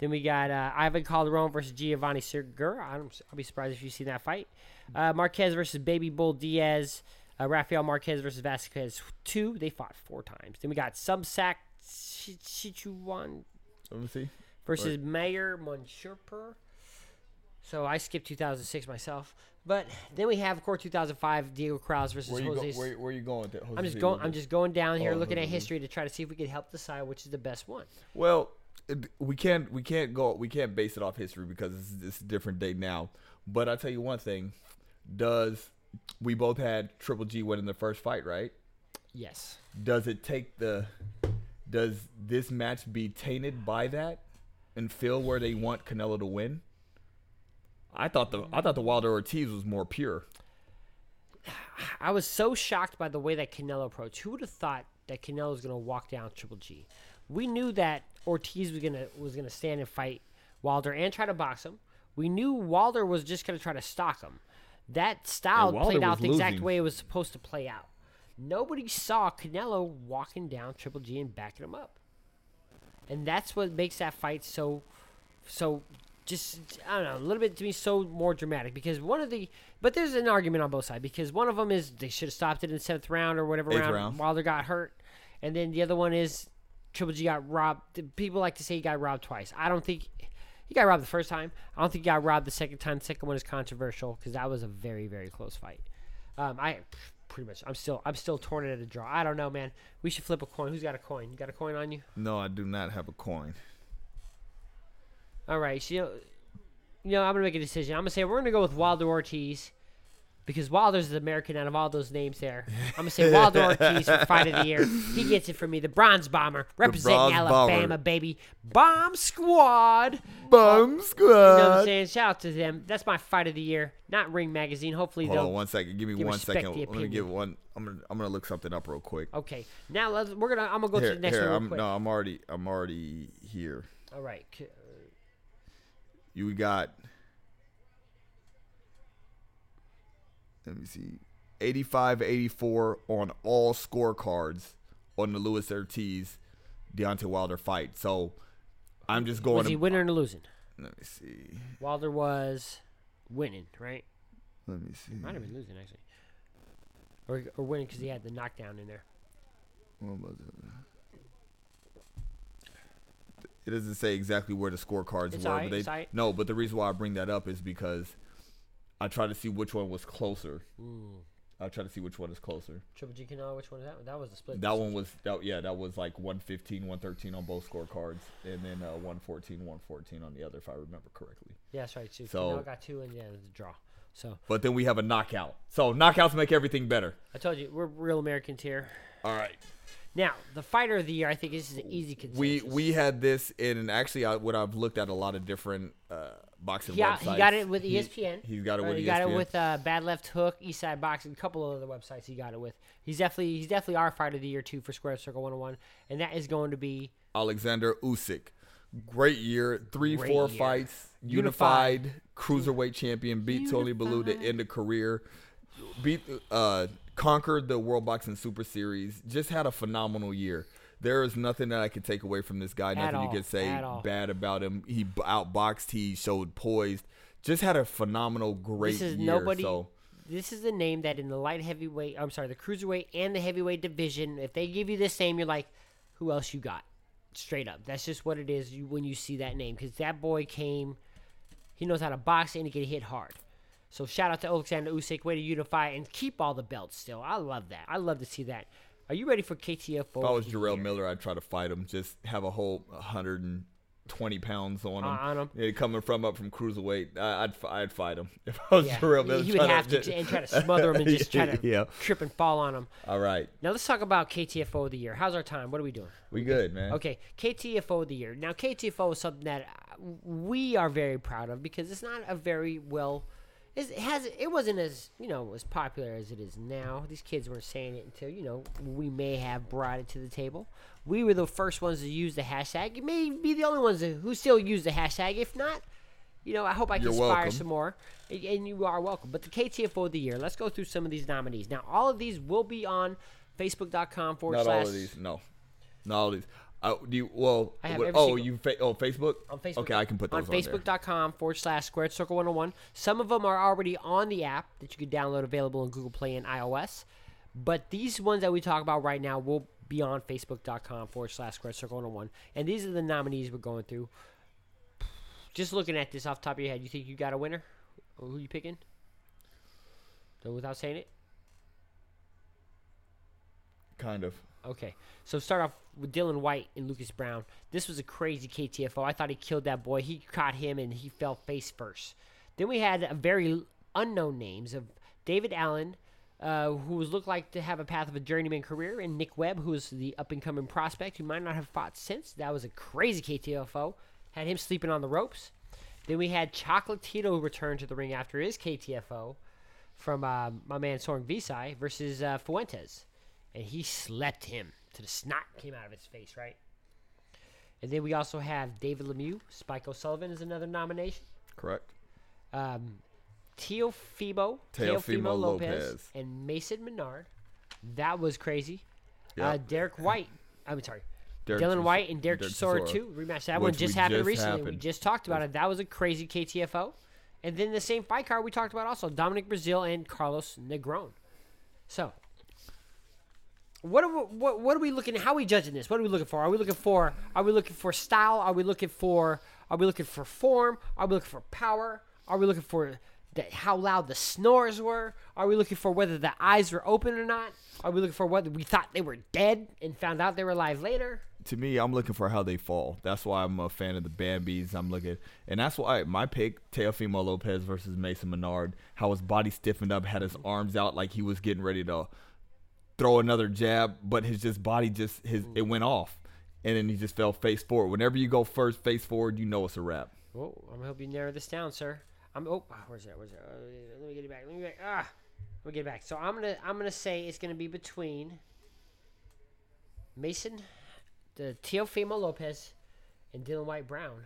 Then we got uh, Ivan Calderon versus Giovanni Segura. I'm, I'll be surprised if you see that fight. Uh, Marquez versus Baby Bull Diaz. Uh, Rafael Marquez versus Vasquez. Two. They fought four times. Then we got Somsak Sithchatchawal versus Mahyar Monshipour. So I skipped 2006 myself, but then we have, of course, 2005 Diego Cruz versus Where you, go, Jose. where, are you going with it? I'm just going. I'm just going down here, Oh, looking at history to try to see if we could help decide which is the best one. Well, we can't we can't go we can't base it off history because it's, it's a different day now. But I tell you one thing: does we both had Triple G win in the first fight, right? Yes. Does it take the does this match be tainted by that and feel where they want Canelo to win? I thought the I thought the Wilder Ortiz was more pure. I was so shocked by the way that Canelo approached. Who would have thought that Canelo was going to walk down Triple G? We knew that Ortiz was going to was to stand and fight Wilder and try to box him. We knew Wilder was just going to try to stalk him. That style played out the exact way it was supposed to play out. Nobody saw Canelo walking down Triple G and backing him up. And that's what makes that fight so so just I don't know, a little bit to me so more dramatic because one of the but there's an argument on both sides because one of them is they should have stopped it in the seventh round or whatever Eighth round, round. Wilder got hurt, and then the other one is Triple G got robbed. People like to say he got robbed twice. I don't think he got robbed the first time. I don't think he got robbed the second time. The second one is controversial because that was a very very close fight. Um, I pretty much I'm still I'm still torn at a draw. I don't know, man. We should flip a coin. Who's got a coin? You got a coin on you? No, I do not have a coin. All right, so you know, you know, I'm gonna make a decision. I'm gonna say we're gonna go with Wilder Ortiz because Wilder's the American out of all those names there. I'm gonna say Wilder Ortiz for fight of the year. He gets it from me. The Bronze Bomber representing Bronze Alabama, Bomber. baby. Bomb Squad. Bum squad. You know what I'm saying? Shout out to them. That's my fight of the year. Not Ring Magazine. Hopefully Hold they'll. on one second. Give me they one second. Let me give one. I'm gonna I'm gonna look something up real quick. Okay, now let's. We're gonna. I'm gonna go here, to the next here, one I'm, no, I'm already I'm already here. All right. Uh, you got. Let me see. 85 84 on all scorecards on the Luis Ortiz Deontay Wilder fight. So I'm just going Was he to, winning or losing? let me see. Wilder was winning, right? Let me see. He Might have been losing actually, or or winning because he had the knockdown in there. What was it? It doesn't say exactly where the scorecards It's were, alright, but they it's alright. no. But the reason why I bring that up is because I try to see which one was closer. I try to see which one is closer. Triple G Canelo, which one is that? One? That was the split. That one was that, yeah, that was like 115, 113 on both scorecards, and then uh, 114, 114 on the other, if I remember correctly. Yeah, that's right. Too. So- Canelo got two, and yeah, it was a draw. So But then we have a knockout. So knockouts make everything better. I told you we're real Americans here. All right. Now the fighter of the year, I think this is an easy consensus. We we had this in and actually I, what I've looked at a lot of different uh, boxing Yeah, websites. he got it with E He- ESPN. he's got it with E he ESPN. got it with uh, Bad Left Hook, Eastside Boxing, a couple of other websites. He got it with. He's definitely he's definitely our fighter of the year too for Square Circle 101, and that is going to be Alexander Usyk. Great year, three, Great four year. fights, Unified. unified, cruiserweight champion, beat Tony Bellew to end a career, beat, uh, conquered the World Boxing Super Series. Just had a phenomenal year. There is nothing that I could take away from this guy. Nothing all, you could say bad about him. He outboxed. He showed poised. Just had a phenomenal, great this is year. nobody. So This is the name that in the light heavyweight, I'm sorry, the cruiserweight and the heavyweight division, if they give you this name, you're like, who else you got? Straight up, that's just what it is. You, when you see that name, because that boy came, he knows how to box and he can hit hard. So shout out to Alexander Usyk, way to unify and keep all the belts. Still, I love that. I love to see that. Are you ready for KTFO? if I was Jarrell year? Miller, I'd try to fight him. Just have a whole 120 pounds on him. Uh, on him. Yeah, coming from up from cruiserweight, I- I'd f- I'd fight him if I was Yeah, Jarrell Miller. he would have to, just- and try to smother him and just try to yeah. trip and fall on him. All right, Now let's talk about KTFO of the year. How's our time? What are we doing? we good, man. Okay, KTFO of the year. Now, KTFO is something that we are very proud of because it's not a very well. It has it wasn't as you know as popular as it is now. These kids weren't saying it until you know we may have brought it to the table. We were the first ones to use the hashtag. You may be the only ones who still use the hashtag. If not, you know I hope I can You're inspire welcome. some more. And- you are welcome. But the KTFO of the year. Let's go through some of these nominees. Now, all of these will be on Facebook.com forward Not slash all of these. No, not all of these. Uh, do you, well, I have what- every oh, single- you fa- oh Facebook. on Facebook. Okay, I can put those on on, there. Facebook.com forward slash Squared Circle 101. Some of them are already on the app that you can download available in Google Play and iOS. But these ones that we talk about right now will beyondfacebook.com forward slash square circle 101. And these are the nominees we're going through. Just looking at this off the top of your head, you think you got a winner? Who you picking? So without saying it? Kind of. Okay. So start off with Dillian Whyte and Lucas Browne. This was a crazy KTFO. I thought he killed that boy. He caught him and he fell face first. Then we had a very unknown names of David Allen, uh, who looked like to have a path of a journeyman career, and Nick Webb, who was the up and coming prospect who might not have fought since. That was a crazy KTFO. Had him sleeping on the ropes. Then we had Chocolatito return to the ring after his KTFO from uh, my man Sor Rungvisai versus uh, Fuentes. And he slept him to the snot came out of his face, right? And then we also have David Lemieux. Spike O'Sullivan is another nomination. Correct. Um, Teofimo, Teofimo Lopez. and Mason Menard. That was crazy. Yep. Uh, Derek White. I'm sorry. Derek Dillian Whyte and Derek Derek Chisora too. Rematch. That one just happened just recently. We just talked about it. That was a crazy KTFO. And then the same fight card we talked about also Dominic Breazeale and Carlos Negron. So, what are we, what what are we looking? How are we judging this? What are we looking for? Are we looking for Are we looking for style? Are we looking for Are we looking for form? Are we looking for power? Are we looking for the, how loud the snores were? Are we looking for whether the eyes were open or not? Are we looking for whether we thought they were dead and found out they were alive later? to me, I'm looking for how they fall. That's why I'm a fan of the Bambies. I'm looking, and that's why my pick, Teofimo Lopez versus Mason Menard, how his body stiffened up, had his arms out like he was getting ready to throw another jab, but his just body just his it went off, and then he just fell face forward. Whenever you go first face forward, you know it's a wrap. Oh, I'm gonna help you narrow this down, sir. I'm oh, where's that? Where's that? Uh, let me get it back. Let me get ah. Let me get it back. So I'm gonna I'm gonna say it's gonna be between Mason, the Teofimo Lopez, and Dillian Whyte Brown.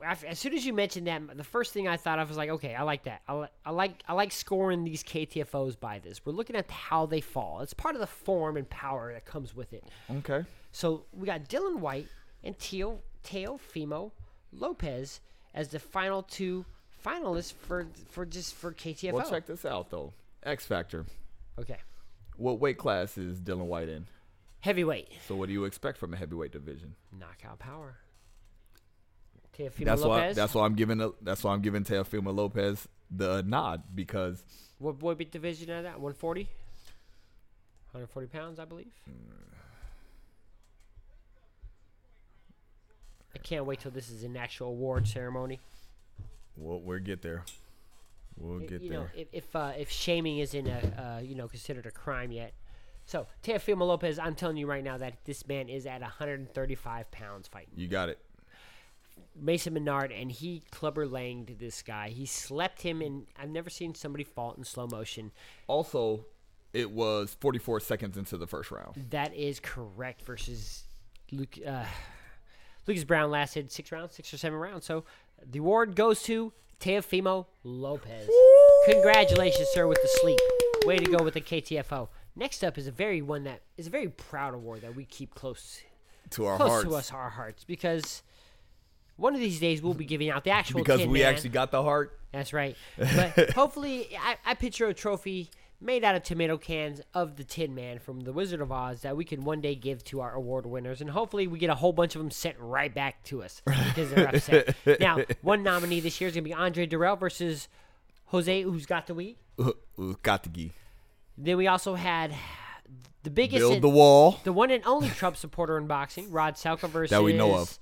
Because as soon as you mentioned that, the first thing I thought of was like, okay, I like that. I, I like I like scoring these KTFOs by this. We're looking at how they fall. It's part of the form and power that comes with it. Okay. So we got Dillian Whyte and Teo Teofimo Lopez as the final two finalists for for just for KTFO. Well, check this out though. X Factor. Okay, What weight class is Dillian Whyte in? heavyweight So what do you expect from a heavyweight division? knockout power. Teofimo That's why. Lopez. That's why I'm giving. A, that's why I'm giving Teofimo Lopez the nod because what beat division of that? 140? 140 pounds, I believe. I can't wait till this is an actual award ceremony. we'll, we'll get there. We'll get you there. know, if if, uh, if shaming isn't a uh, you know considered a crime yet. So Teofimo Lopez, I'm telling you right now that this man is at 135 pounds fighting you got it. Mason Menard, and he clubber langed this guy. He slept him, and I've never seen somebody fall in slow motion. Also, it was 44 seconds into the first round. That is correct. Versus Luke, uh, Lucas Browne lasted six rounds, six or seven rounds. So the award goes to Teofimo Lopez. Congratulations, sir, with the sleep. Way to go with the KTFO. Next up is a very one that is a very proud award that we keep close To our close hearts. to us, our hearts, because one of these days we'll be giving out the actual because we Man. actually got the heart. That's right. But hopefully, I, I picture a trophy made out of tomato cans of the Tin Man from The Wizard of Oz that we can one day give to our award winners, and hopefully we get a whole bunch of them sent right back to us because they're upset. now, one nominee this year is gonna be Andre Dirrell versus Jose Uzcategui. Katagi. Uh, then we also had the biggest, Build the wall. the one and only Trump supporter in boxing, Rod Salka versus That we know of.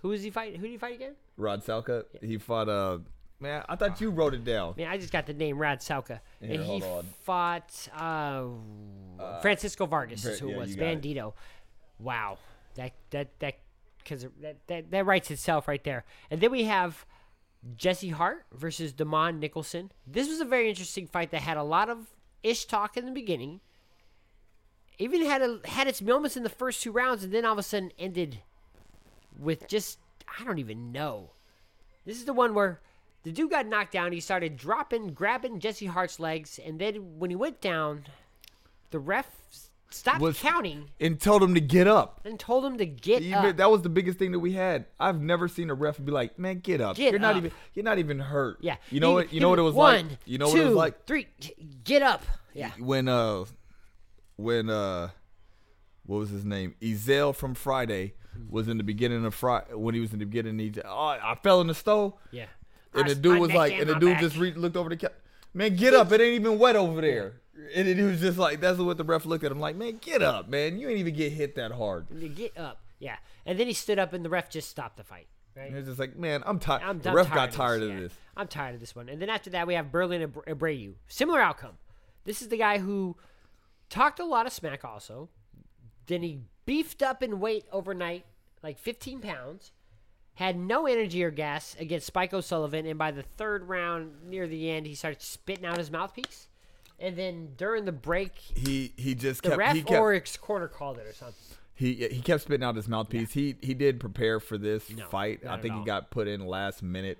Who is he fight? Who did he fight again? Rod Salka. He fought. Uh, man, I thought you wrote it down. Man, I just got the name Rod Salka. Here, and he hold on. fought uh, Francisco Vargas, is who it yeah, was. you got it. Bandito. Wow. That, that, that, because that, that, that writes itself right there. And then we have Jesse Hart versus Demond Nicholson. This was a very interesting fight that had a lot of ish talk in the beginning. Even had a, had its moments in the first two rounds, and then all of a sudden ended with just I don't even know. This is the one where the dude got knocked down. He started dropping, grabbing Jesse Hart's legs, and then when he went down, the ref stopped Was- counting And told him to get up. and told him to get Even, up. that was the biggest thing that we had. I've never seen a ref be like, "Man, get up. Get you're not even. You're not even hurt." yeah, You know He- what? You know what it was one, like. You know what it was like Three, get up. Yeah, when uh when uh, what was his name? Ezel from Friday was in the beginning of Friday when he was in the beginning. He oh, I fell in the stove, Yeah. and I- the dude was like, and and the dude back. just re- looked over the cap. Man, get up! It ain't even wet over there. And he was just like, that's what the ref looked at him like, man, get up, man. You ain't even get hit that hard. Get up. Yeah. And then he stood up and the ref just stopped the fight. Right. And he was just like, man, I'm tired. I'm The ref tired got of tired this, of yeah. this. I'm tired of this one. And then after that, we have Berlin Ab- Abreu. Similar outcome. This is the guy who talked a lot of smack. Also, then he beefed up in weight overnight, like 15 pounds. Had no energy or gas against Spike O'Sullivan, and by the third round, near the end, he started spitting out his mouthpiece. And then during the break, He he just the kept ref he kept or his corner called it or something. he he kept spitting out his mouthpiece. He he did prepare for this No, fight. I think he got put in last minute,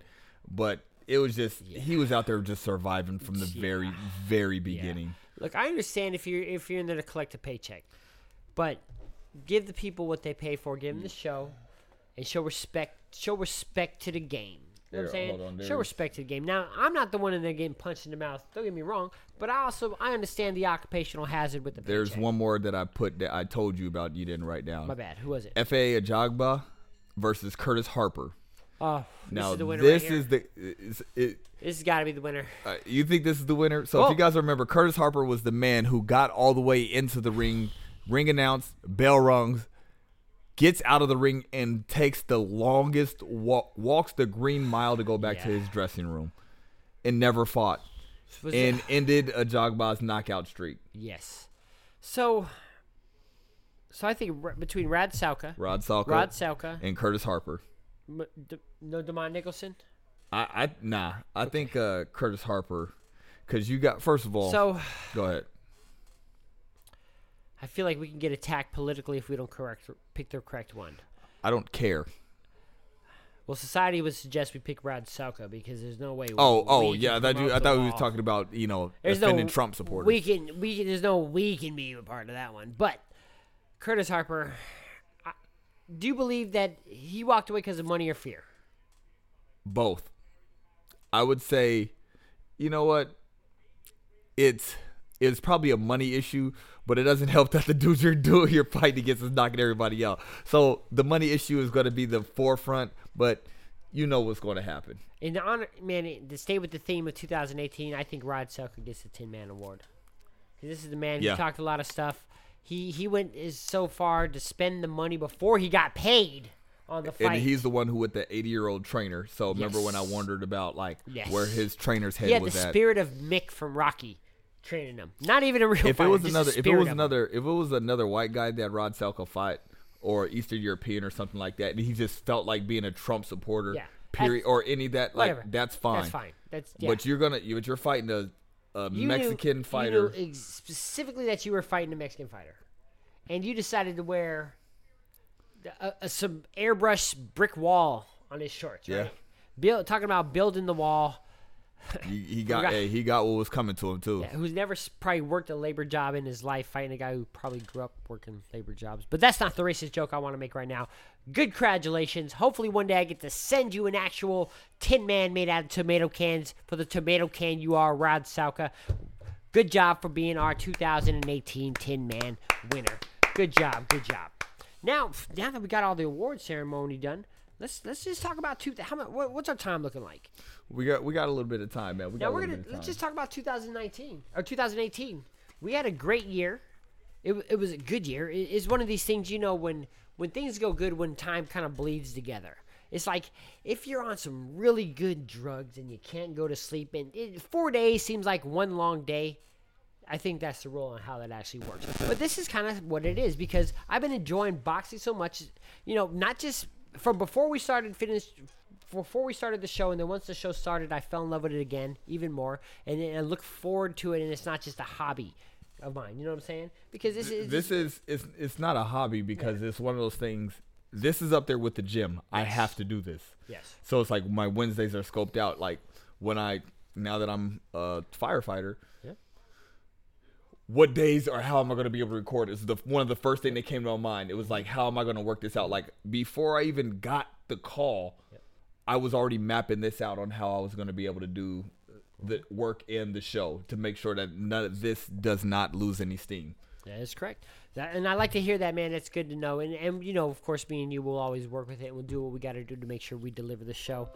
but it was just he was out there just surviving from the very very Yeah. beginning. Look, I understand if you're if you're in there to collect a paycheck, but give the people what they pay for. Give them the show, and show respect. Show respect to the game. You know what I'm saying? on, show respect to the game. Now, I'm not the one in there getting punched in the mouth. Don't get me wrong, but I also I understand the occupational hazard with the There's paycheck. one more that I put that I told you about. You didn't write down. My bad. Who was it? Efe Ajagba versus Curtis Harper. Oh, this Now is the winner. this right here. is the it. This has got to be the winner. Uh, you think this is the winner? So if you guys remember, Curtis Harper was the man who got all the way into the ring, ring announced, bell rungs, gets out of the ring and takes the longest walk, walks the green mile to go back to his dressing room, and never fought, Was it- and ended Ajagba's knockout streak. yes. So, so I think between Rad Sauka, Rod Salka Rod Sauka, and Curtis Harper. M- D- no Demond Nicholson. I, I nah, I think uh, Curtis Harper, because you got first of all. So go ahead. I feel like we can get attacked politically if we don't correct pick the correct one. I don't care. Well, society would suggest we pick Rad Sauka because there's no way. Oh, oh we yeah, that promote I thought we was talking about you know There's defending no Trump supporters. We can, we can, there's no we can be a part of that one. But Curtis Harper, I, do you believe that he walked away because of money or fear? Both. I would say, you know what? It's it's probably a money issue, but it doesn't help that the dudes you're doing you're fighting against is knocking everybody out. So the money issue is going to be the forefront, but you know what's going to happen. In the honor, man, to stay with the theme of 2018, I think Rod Selker gets the Tin Man Award. This is the man Yeah. who talked a lot of stuff. He he went is so far to spend the money before he got paid on the fight. And he's the one who with the 80 year old trainer. So remember when I wondered about like Yes. where his trainer's head he had the was at. spirit of Mick from Rocky training him. Not even a real. if it was another if it was of him. another if it was another white guy that Rod Selko fought or Eastern European or something like that, and he just felt like being a Trump supporter, Yeah. period, or any that like Whatever. that's fine. That's fine. That's yeah. But you're gonna you but you're fighting a, a You knew- Mexican you fighter. knew ex- specifically that you were fighting a Mexican fighter, and you decided to wear a, a, uh, uh, some airbrush brick wall on his shorts. Right? Yeah. Build, talking about building the wall. He, he got hey, he got what was coming to him too. Yeah, who's never probably worked a labor job in his life, fighting a guy who probably grew up working labor jobs. But that's not the racist joke I want to make right now. Good congratulations. Hopefully one day I get to send you an actual Tin Man made out of tomato cans for the tomato can you are, Rod Sauka. Good job for being our 2018 Tin Man winner. Good job, good job. Now, now that we got all the award ceremony done, let's let's just talk about two. How much? What, what's our time looking like? We got we got a little bit of time, man. We got Now we're gonna let's just talk about 2019 or 2018. We had a great year. It, it was a good year. It- it's one of these things, you know, when when things go good, when time kind of bleeds together. It's like if you're on some really good drugs and you can't go to sleep, and it, four days seems like one long day. I think that's the rule on how that actually works. But this is kind of what it is because I've been enjoying boxing so much. You know, not just from before we started finished before we started the show, and then once the show started, I fell in love with it again, even more, and, and I look forward to it. And it's not just a hobby of mine. You know what I'm saying? Because this is this is it's it's not a hobby because it's one of those things. This is up there with the gym. I have to do this. yes, So it's like my Wednesdays are scoped out. Like when I now that I'm a firefighter, Yeah. What days or how am I going to be able to record? Is the one of the first thing that came to my mind. It was like, how am I going to work this out? Like before I even got the call, I was already mapping this out on how I was going to be able to do the work in the show to make sure that none of this does not lose any steam. That is correct. That, and I like to hear that, man. That's good to know. And, and you know, of course, me and you will always work with it. and We'll do what we got to do to make sure we deliver the show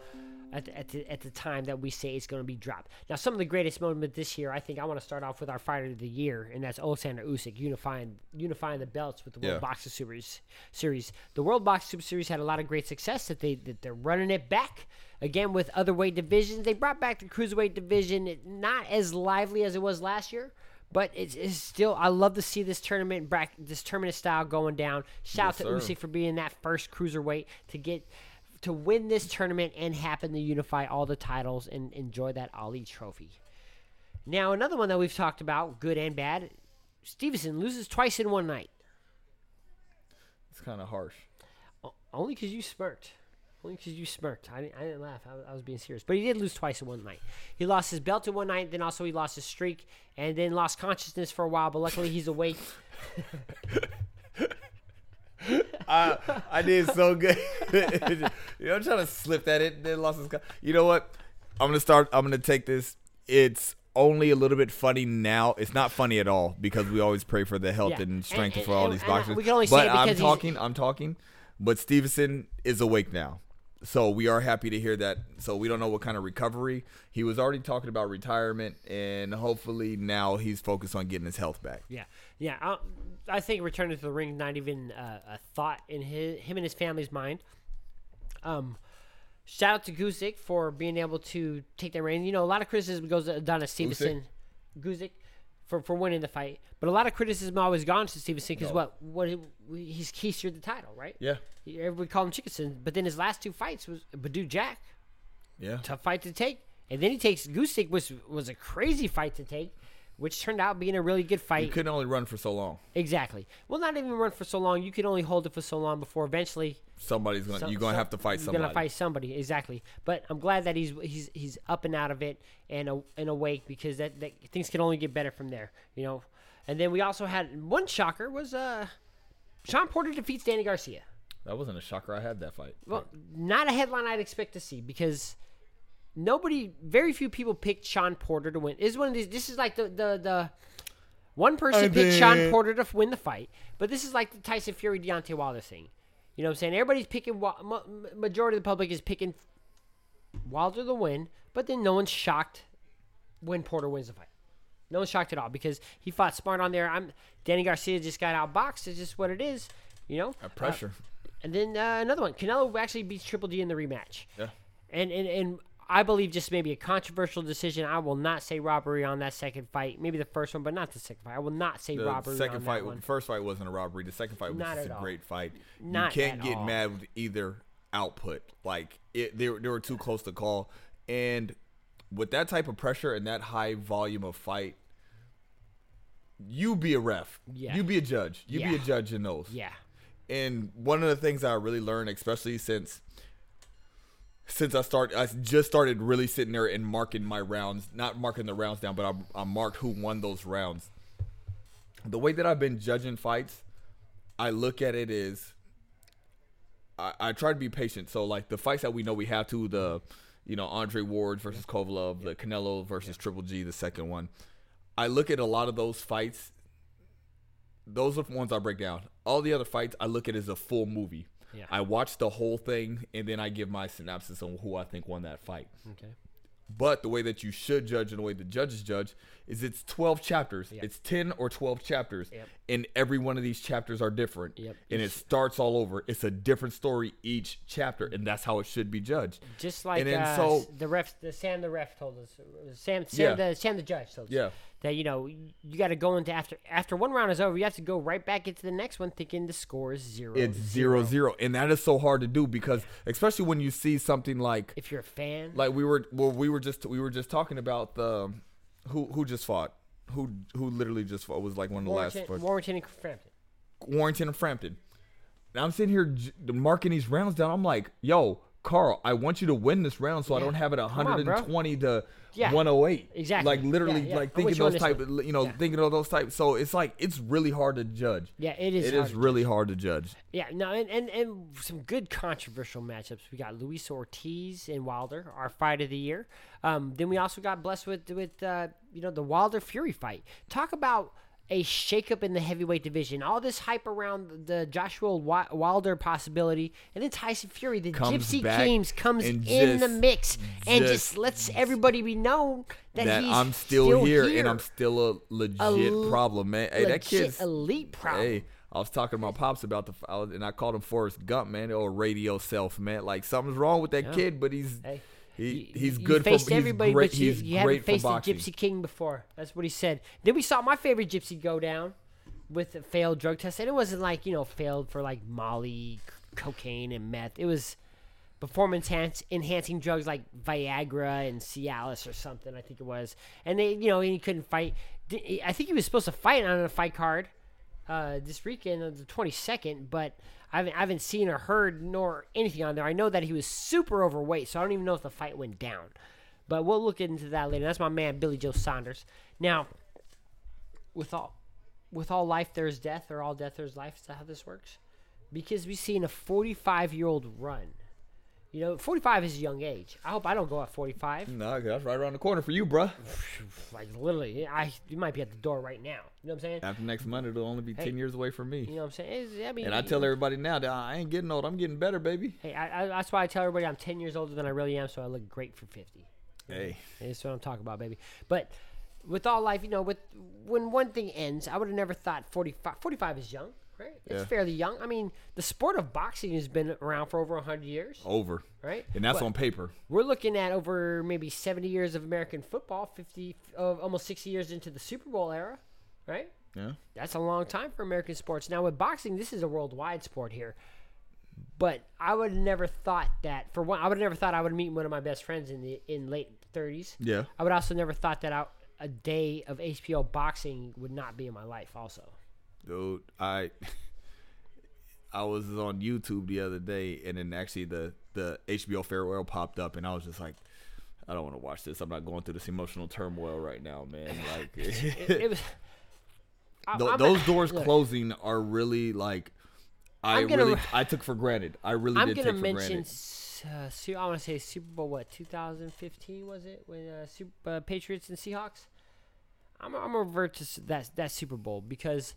at the, at the, at the time that we say it's going to be dropped. Now, some of the greatest moments this year, I think I want to start off with our fighter of the year, and that's Alexander Usyk unifying unifying the belts with the World Yeah. Boxing Series. Series. The World Boxing Super Series had a lot of great success. That they that they're running it back again with other weight divisions. They brought back the cruiserweight division, not as lively as it was last year. But it's, it's still, I love to see this tournament, this tournament style going down. Shout Yes, out to sir. Usyk for being that first cruiserweight to get to win this tournament and happen to unify all the titles and enjoy that Ali trophy. Now, another one that we've talked about, good and bad, Stevenson loses twice in one night. It's kind of harsh. O- Only because you smirked. Only because you smirked. I didn't, I didn't laugh. I I was being serious. But he did lose twice in one night. He lost his belt in one night, then also he lost his streak, and then lost consciousness for a while. But luckily, he's awake. I I did so good. you know, I'm trying to slip that in. Then lost his. co- You know what? I'm gonna start. I'm gonna take this. It's only a little bit funny now. It's not funny at all because we always pray for the health Yeah. and strength And- for all and- these and boxers. we can only say but it I'm talking. I'm talking. But Stevenson is awake now. So we are happy to hear that. So we don't know what kind of recovery. He was already talking about retirement, and hopefully now he's focused on getting his health back. Yeah, yeah. I, I think returning to the ring not even uh, a thought in his, him and his family's mind. Um, shout out to Gvozdyk for being able to take that reign. You know, a lot of criticism goes to to Stevenson, Gvozdyk, for for winning the fight, but a lot of criticism always gone to Stevenson because No. what what he's he secured the title, right? Yeah. Everybody called him Chickenson, but then his last two fights was Badu Jack, Yeah. tough fight to take, and then he takes Gvozdyk, which was a crazy fight to take, which turned out being a really good fight. You couldn't only run for so long. Exactly. Well, not even run for so long. You can only hold it for so long before eventually Somebody's gonna. some- you're gonna some- have to fight somebody. you're gonna fight somebody. Exactly. But I'm glad that he's he's he's up and out of it and a, and awake because that, that things can only get better from there. You know. And then we also had one shocker was uh, Sean Porter defeats Danny Garcia. That wasn't a shocker. I had that fight. Well, not a headline I'd expect to see because nobody, very few people picked Sean Porter to win. This is one of these. This is like the the the one person I picked Sean. Porter to win the fight, but this is like the Tyson Fury Deontay Wilder thing. You know what I'm saying? Everybody's picking. Wa- ma- ma- Majority of the public is picking Wilder to win, but then no one's shocked when Porter wins the fight. No one's shocked at all because he fought smart on there. I'm Danny Garcia just got outboxed. It's just what it is. You know. That pressure. And then uh, another one. Canelo actually beats Triple G in the rematch. yeah. And, and and I believe just maybe a controversial decision. I will not say robbery on that second fight. Maybe the first one, but not the second fight. I will not say The robbery second on fight, that one. first fight wasn't a robbery. The second fight was Not just a all. great fight. Not you can't get all. mad with either output. Like it, they were, they were too close to call. And with that type of pressure and that high volume of fight, you be a ref. Yeah. You be a judge. You be a judge in those. Yeah. And one of the things I really learned, especially since since I start, I just started really sitting there and marking my rounds, not marking the rounds down, but I, I marked who won those rounds. The way that I've been judging fights, I look at it is, I, I try to be patient. So like the fights that we know we have to, the, you know, Andre Ward versus Kovalev, the Canelo versus Triple G, the second one. I look at a lot of those fights those are the ones I break down. All the other fights I look at as a full movie. Yeah. I watch the whole thing and then I give my synopsis on who I think won that fight. Okay. But the way that you should judge and the way the judges judge is it's 12 chapters. Yep. It's 10 or 12 chapters. Yep. And every one of these chapters are different. Yep. And it starts all over. It's a different story each chapter. And that's how it should be judged. Just like And then uh, so- the ref, the Sam the ref told us, Sam, Sam Yeah. the Sam the judge told us Yeah. That you know you got to go into after after one round is over, you have to go right back into the next one, thinking the score is zero. It's zero zero. And that is so hard to do because especially when you see something like If you're a fan, like we were well we were just we were just talking about the who who just fought who who literally just fought was like one of the Warrington, last fights. Warrington and Frampton. Warrington and Frampton. Now I'm sitting here marking these rounds down. I'm like, yo, Carl, I want you to win this round so I don't have it Come on, 120 to Yeah. 108. Exactly. Like literally, Yeah, yeah. like thinking those type, of, you know, Yeah. thinking of those types. So it's like it's really hard to judge. Yeah, it is. It hard is really hard to judge. Yeah, no, and, and, and some good controversial matchups. We got Luis Ortiz and Wilder, our fight of the year. Um, then we also got blessed with with uh, you know the Wilder Fury fight. Talk about a shakeup in the heavyweight division. All this hype around the Joshua Wilder possibility, and then Tyson Fury, the Comes Gypsy Kings, comes in the mix and just, just- lets everybody be known that, that he's I'm still, here, and I'm still a legit l- problem, man. Hey, that kid's elite problem. Hey, I was talking to my pops about the, I was, and I called him Forrest Gump, man, or radio self, man. Like something's wrong with that kid, but he's Hey, he, he's you good for faced he's everybody, great, but you, he's you haven't faced the. Gypsy King before. That's what he said. Then we saw my favorite Gypsy go down with a failed drug test, and it wasn't like you know failed for like Molly, cocaine, and meth. It was performance enhancing drugs like Viagra and Cialis or something. I think it was, and they you know he couldn't fight. I think he was supposed to fight on a fight card uh, this weekend on the 22nd, but I haven't, I haven't seen or heard nor anything on there. I know that he was super overweight, so I don't even know if the fight went down. But we'll look into that later. That's my man Billy Joe Saunders. Now, with all with all life there's death, or all death there's life. Is that how this works? Because we've seen a 45 year old run. You know, 45 is a young age. I hope I don't go at 45. No, that's right around the corner for you, bruh. Like literally, I you might be at the door right now. You know what I'm saying? After next month, it'll only be Hey. ten years away from me. You know what I'm saying? It's- I mean, And I tell everybody now that I ain't getting old. I'm getting better, baby. Hey, I, I, that's why I tell everybody I'm 10 years older than I really am, so I look great for 50. Hey, That's what I'm talking about, baby. But with all life, you know, with when one thing ends, I would have never thought 45. 45 is young, right? It's Yeah. fairly young. I mean, the sport of boxing has been around for over 100 years, over. right? And that's But on paper. We're looking at over maybe 70 years of American football, 50, uh, almost 60 years into the Super Bowl era, right? Yeah. That's a long time for American sports. Now with boxing, this is a worldwide sport here. But I would have never thought that for one I would have never thought I would meet one of my best friends in the in late thirties. Yeah. I would also never thought that I, a day of HBO boxing would not be in my life also. Dude, I I was on YouTube the other day, and then actually the the HBO farewell popped up, and I was just like, I don't want to watch this. I'm not going through this emotional turmoil right now, man. Like, It, it was I- Th- those doors look, closing are really like I I'm gonna- really I took for granted. I really I'm did gonna take for mention granted. uh, I want to say Super Bowl what 2015 was it when uh, Super, uh, Patriots and Seahawks. I'm I'm gonna revert to that that Super Bowl because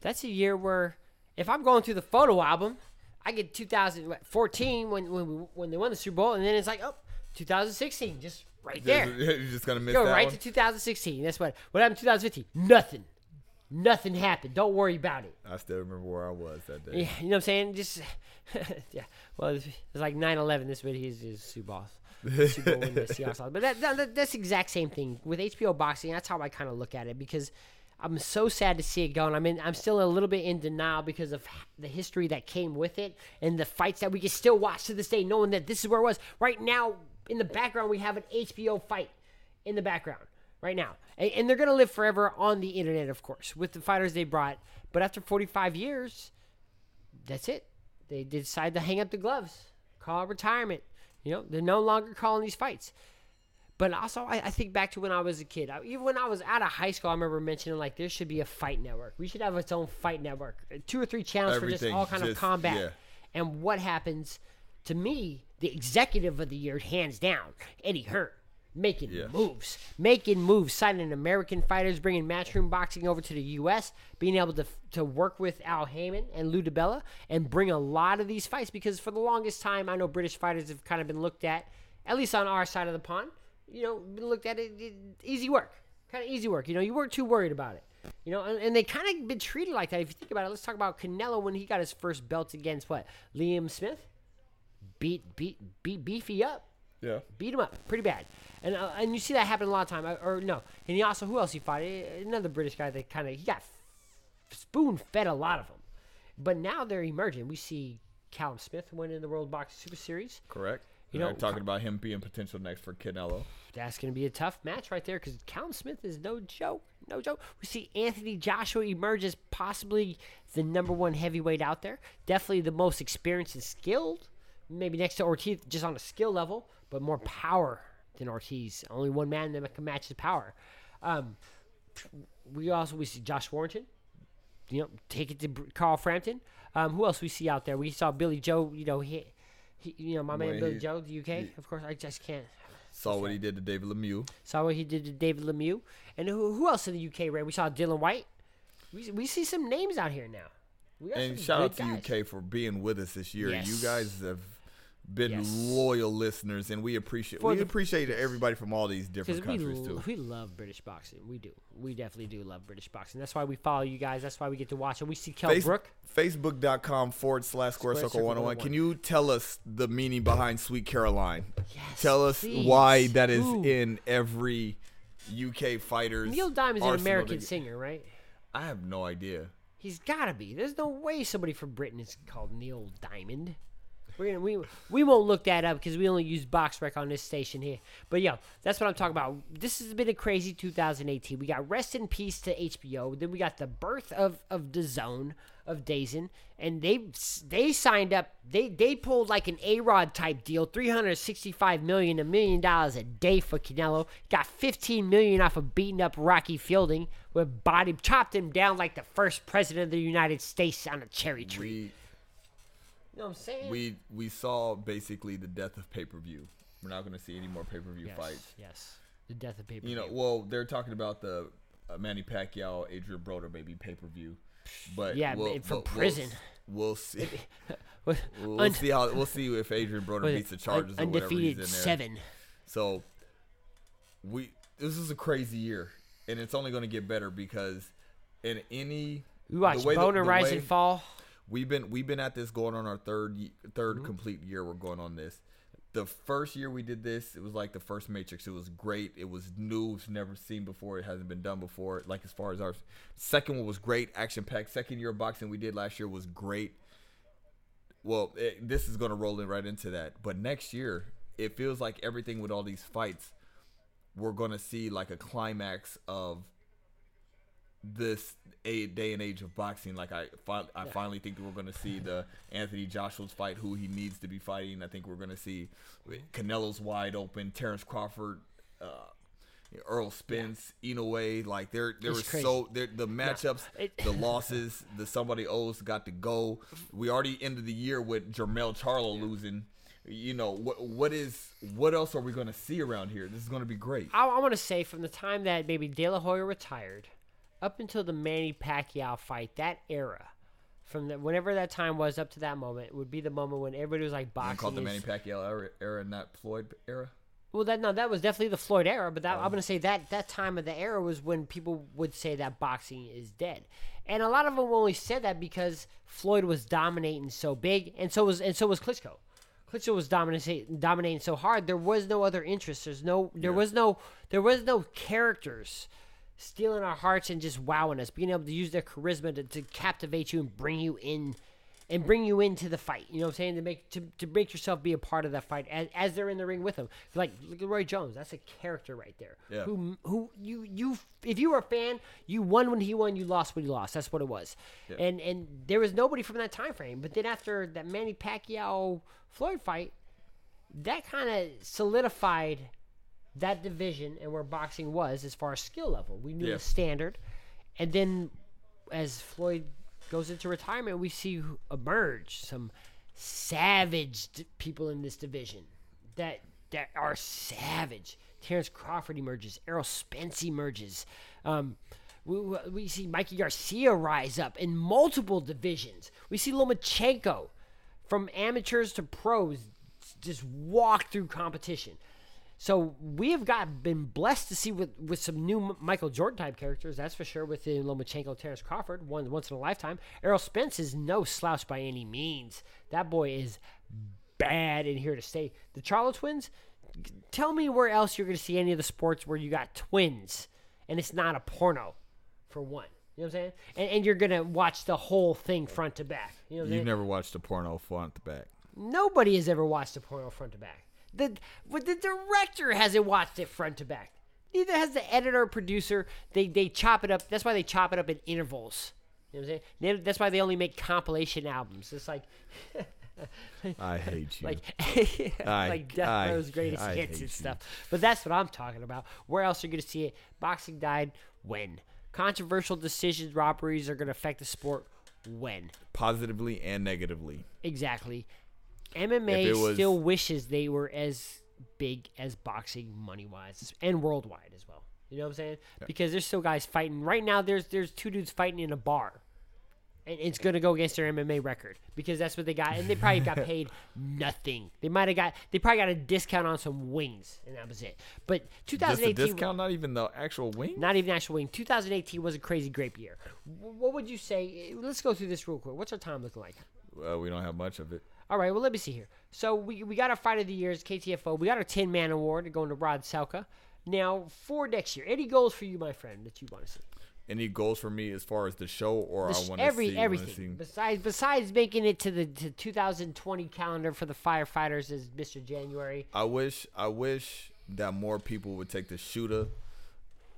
that's a year where if I'm going through the photo album, I get 2014 when when when they won the Super Bowl, and then it's like oh 2016 just right there. You're just gonna miss Go right one? to 2016. That's what what happened in 2015. Nothing, nothing happened. Don't worry about it. I still remember where I was that day. Yeah, you know what I'm saying? Just yeah. Well, it's, it's like 9/11. This video is is Super Bowl. Super Bowl win the Seahawks. But that, that, that's the exact same thing with HBO boxing. That's how I kind of look at it because I'm so sad to see it go, and I'm in, I'm still a little bit in denial because of the history that came with it and the fights that we can still watch to this day, knowing that this is where it was. Right now, in the background, we have an HBO fight in the background right now, and, they're gonna live forever on the internet, of course, with the fighters they brought. But after 45 years, that's it. They, decide to hang up the gloves, call retirement. You know, they're no longer calling these fights. But also, I, I think back to when I was a kid. I, even when I was out of high school, I remember mentioning like there should be a fight network. We should have its own fight network, Uh, two or three channels for just all kind of combat. yeah. And what happens to me, the executive of the year, hands down, Eddie Hearn, making Yeah. moves, making moves, signing American fighters, bringing matchroom boxing over to the U.S., being able to to work with Al Haymon and Lou DiBella, and bring a lot of these fights because for the longest time, I know British fighters have kind of been looked at, at least on our side of the pond, you know, looked at it, it easy work, kind of easy work. You know, you weren't too worried about it. You know, and, and they kind of been treated like that. If you think about it, let's talk about Canelo when he got his first belt against what Liam Smith, beat beat beat Beefy up Yeah. beat him up pretty bad. And uh, and you see that happen a lot of time. Uh, Or no, and he also who else he fought? Eh, Another British guy that kind of he got spoon fed a lot of them. But now they're emerging. We see Callum Smith winning the World Boxing Super Series. Correct. You know, talking about him being potential next for Canelo. That's going to be a tough match right there because Callum Smith is no joke. No joke. We see Anthony Joshua emerge as possibly the number one heavyweight out there. Definitely the most experienced and skilled. Maybe next to Ortiz, just on a skill level, but more power than Ortiz. Only one man that can match his power. Um, we also we see Josh Warrington. You know, take it to Carl Frampton. Um, who else we see out there? We saw Billy Joe. You know, he, he you know, my man Billy he- Joe, the UK. of course, I just can't. Saw what he did to David Lemieux. Saw what he did to David Lemieux. And who, who else in the UK, Ray? We saw Dillian Whyte. we, we see some names out here now. And shout out to guys. UK for being with us this year. Yes. You guys have been Yes. loyal listeners, and we appreciate For we the- appreciate everybody from all these different Because we, countries too. we love British boxing. We do. We definitely do love British boxing. That's why we follow you guys. That's why we get to watch it. We see Kell Face- Brook. Facebook.com forward slash Square Square Circle Circle 101. 101. Can you tell us the meaning behind Sweet Caroline? Yes, Tell us please. why that is Ooh. in every UK fighter's. Neil Diamond's an American singer, right? I have no idea. He's got to be. There's no way somebody from Britain is called Neil Diamond. We're gonna, we we won't look that up because we only use BoxRec on this station here. But yo, that's what I'm talking about. This has been a crazy 2018. We got Rest in Peace to HBO. Then we got the birth of of the Zone of DAZN, and they they signed up. They they pulled like an A Rod type deal, 365 million, a million dollars a day for Canelo. Got 15 million off of beating up Rocky Fielding with body chopped him down like the first president of the United States on a cherry tree. We you know what I'm saying? we we saw basically the death of pay per view. We're not going to see any more pay per view yes, fights. yes. The death of pay per view. You know, well, they're talking about the uh, Manny Pacquiao, Adrien Broner maybe pay per view, but Yeah, we'll, from we'll- prison. We'll, see. With We'll see how we'll see if Adrien Broner beats the charges or whatever he's in there. seven. So we this is a crazy year, and it's only going to get better because in any We watched the way the- Broner the Rise way- and Fall. We've been we've been at this going on our third 3rd Mm-hmm. complete year. We're going on this. The first year we did this, it was like the first Matrix. It was great. It was new. It's never seen before. It hasn't been done before. Like as far as our second one was great, action packed. Second year of boxing we did last year was great. Well, it, this is going to roll in right into that. But next year, it feels like everything with all these fights, we're going to see like a climax of this a day and age of boxing. Like I, fi- I finally think we're going to see the Anthony Joshua's fight, who he needs to be fighting. I think we're going to see Canelo's wide open, Terrence Crawford, uh, Errol Spence, Inoue. Like there, there It's was crazy. so there, the matchups, it- the losses, the somebody owes got to go. We already ended the year with Jermell Charlo losing. You know what? What is? What else are we going to see around here? This is going to be great. I, I want to say from the time that maybe De La Hoya retired up until the Manny Pacquiao fight, that era, from the, whenever that time was up to that moment, would be the moment when everybody was like boxing. called the Manny Pacquiao era, era, not Floyd era. Well, that no, that was definitely the Floyd era, but that I'm oh. gonna say that that time of the era was when people would say that boxing is dead, and a lot of them only said that because Floyd was dominating so big, and so was and so was Klitschko. Klitschko was dominating dominating so hard. There was no other interest. There's no there was no there was no characters stealing our hearts and just wowing us, being able to use their charisma to, to captivate you and bring you in and bring you into the fight. You know what I'm saying? To make to, to make yourself be a part of that fight as, as they're in the ring with them. Like look at Roy Jones. That's a character right there. Yeah. Who who you you if you were a fan, you won when he won, you lost when he lost. That's what it was. Yeah. And and there was nobody from that time frame. But then after that Manny Pacquiao Floyd fight, that kind of solidified that division and where boxing was as far as skill level. We knew Yeah. the standard, and then as Floyd goes into retirement, we see emerge some savage people in this division that that are savage. Terrence Crawford emerges. Errol Spence emerges. Um, we, we- we see Mikey Garcia rise up in multiple divisions. We see Lomachenko from amateurs to pros just walk through competition. So we have got been blessed to see with, with some new Michael Jordan type characters, that's for sure. With uh, Lomachenko, Terrence Crawford, one once in a lifetime. Errol Spence is no slouch by any means. That boy is bad and here to stay. The Charlo twins. Tell me where else you're going to see any of the sports where you got twins and it's not a porno, for one. You know what I'm saying? And, and you're going to watch the whole thing front to back. You know what You've never watched a porno front to back. Nobody has ever watched a porno front to back. The but the director hasn't watched it front to back. Neither has the editor or producer. They they chop it up. That's why they chop it up in intervals. You know what I'm saying? They- That's why they only make compilation albums. It's like I hate you. like I- like Death I- Row's greatest I hits and you. stuff. But that's what I'm talking about. Where else are you going to see it? Boxing died when controversial decisions, robberies are going to affect the sport when Positively and negatively. exactly. MMA was- still wishes they were as big as boxing money wise and worldwide as well. You know what I'm saying? Because there's still guys fighting right now. There's there's two dudes fighting in a bar, and it's gonna go against their MMA record because that's what they got, and they probably got paid nothing. They might have got they probably got a discount on some wings, and that was it. But Just a 2018, discount, not even the actual wing. not even actual wing. 2018 was a crazy grape year. What would you say? Let's go through this real quick. What's our time looking like? Well, we don't have much of it. All right, well, let me see here. So we, we got our fight of the years, KTFO. We got our 10 man award going to Rod Salka. Now, for next year, any goals for you, my friend, that you want to see? Any goals for me as far as the show, or The I want to every see everything besides besides making it to the to 2020 calendar for the firefighters as Mr. January. I wish I wish that more people would take the shooter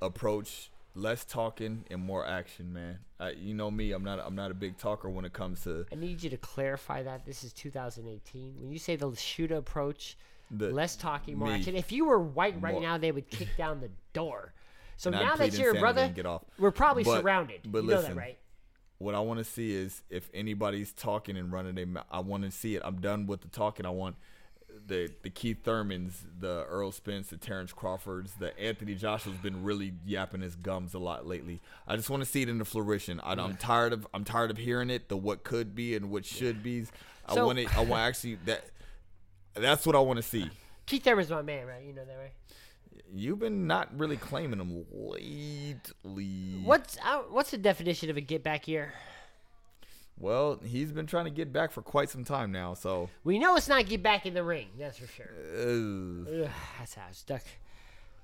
approach, less talking and more action, man. I, you know me, I'm not I'm not a big talker when it comes to I need you to clarify that this is 2018. When you say the shooter approach, the less talking, more me. action. If you were white right More- now, they would kick down the door. So now that you're a brother, get off. we're probably But- surrounded. but you know listen, that, right? what I want to see is if anybody's talking and running their mouth, I want to see it. I'm done with the talking. I want the the Keith Thurmans, the Errol Spence, the Terrence Crawfords, the Anthony Joshua's been really yapping his gums a lot lately. I just want to see it in the fruition. I, I'm tired of I'm tired of hearing it. The what could be and what should be. I So- want it. I want actually that. That's what I want to see. Keith Thurman's my man, right? You know that, right? You've been not really claiming him lately. What's uh, what's the definition of a get back year? Well, he's been trying to get back for quite some time now. So, We know it's not get back in the ring. That's for sure. uh, Ugh, that's how it's stuck.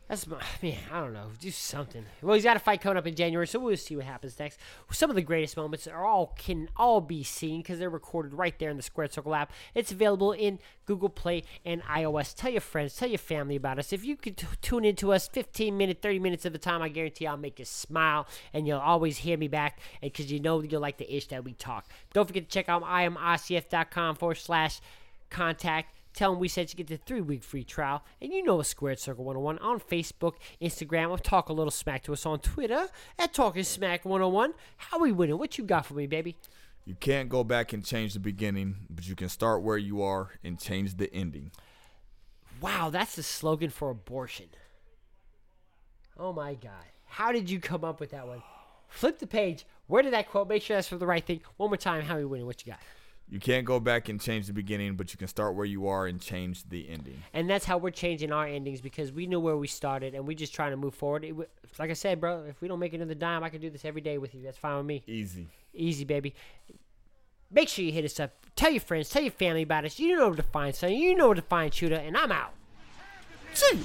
That's my man. I don't know. Do something. Well, he's got a fight coming up in January, so we'll see what happens next. Some of the greatest moments are all can all be seen because they're recorded right there in the Squared Circle app. It's available in Google Play and iOS. Tell your friends, tell your family about us. If you could t- tune into us 15 minutes, 30 minutes of a time, I guarantee I'll make you smile, and you'll always hear me back, because you know you'll like the ish that we talk. Don't forget to check out imrcf.com forward slash contact. Tell them we said you get the three week free trial. And you know a Squared Circle 101 on Facebook, Instagram, or Talk a Little Smack to us on Twitter at Talking Smack 101. How we winning? What you got for me, baby? you can't go back and change the beginning, but you can start where you are and change the ending. Wow, that's the slogan for abortion. Oh my God. How did you come up with that one? Flip the page. Where did that quote? Make sure that's for the right thing. One more time. How we winning? What you got? You can't go back and change the beginning, but you can start where you are and change the ending. And that's how we're changing our endings because we knew where we started and we're just trying to move forward. It, like I said, bro, if we don't make another dime, I can do this every day with you. That's fine with me. Easy. Easy, baby. Make sure you hit us up. Tell your friends, tell your family about us. You know where to find Sonny. You know where to find Shooter, and I'm out. See you.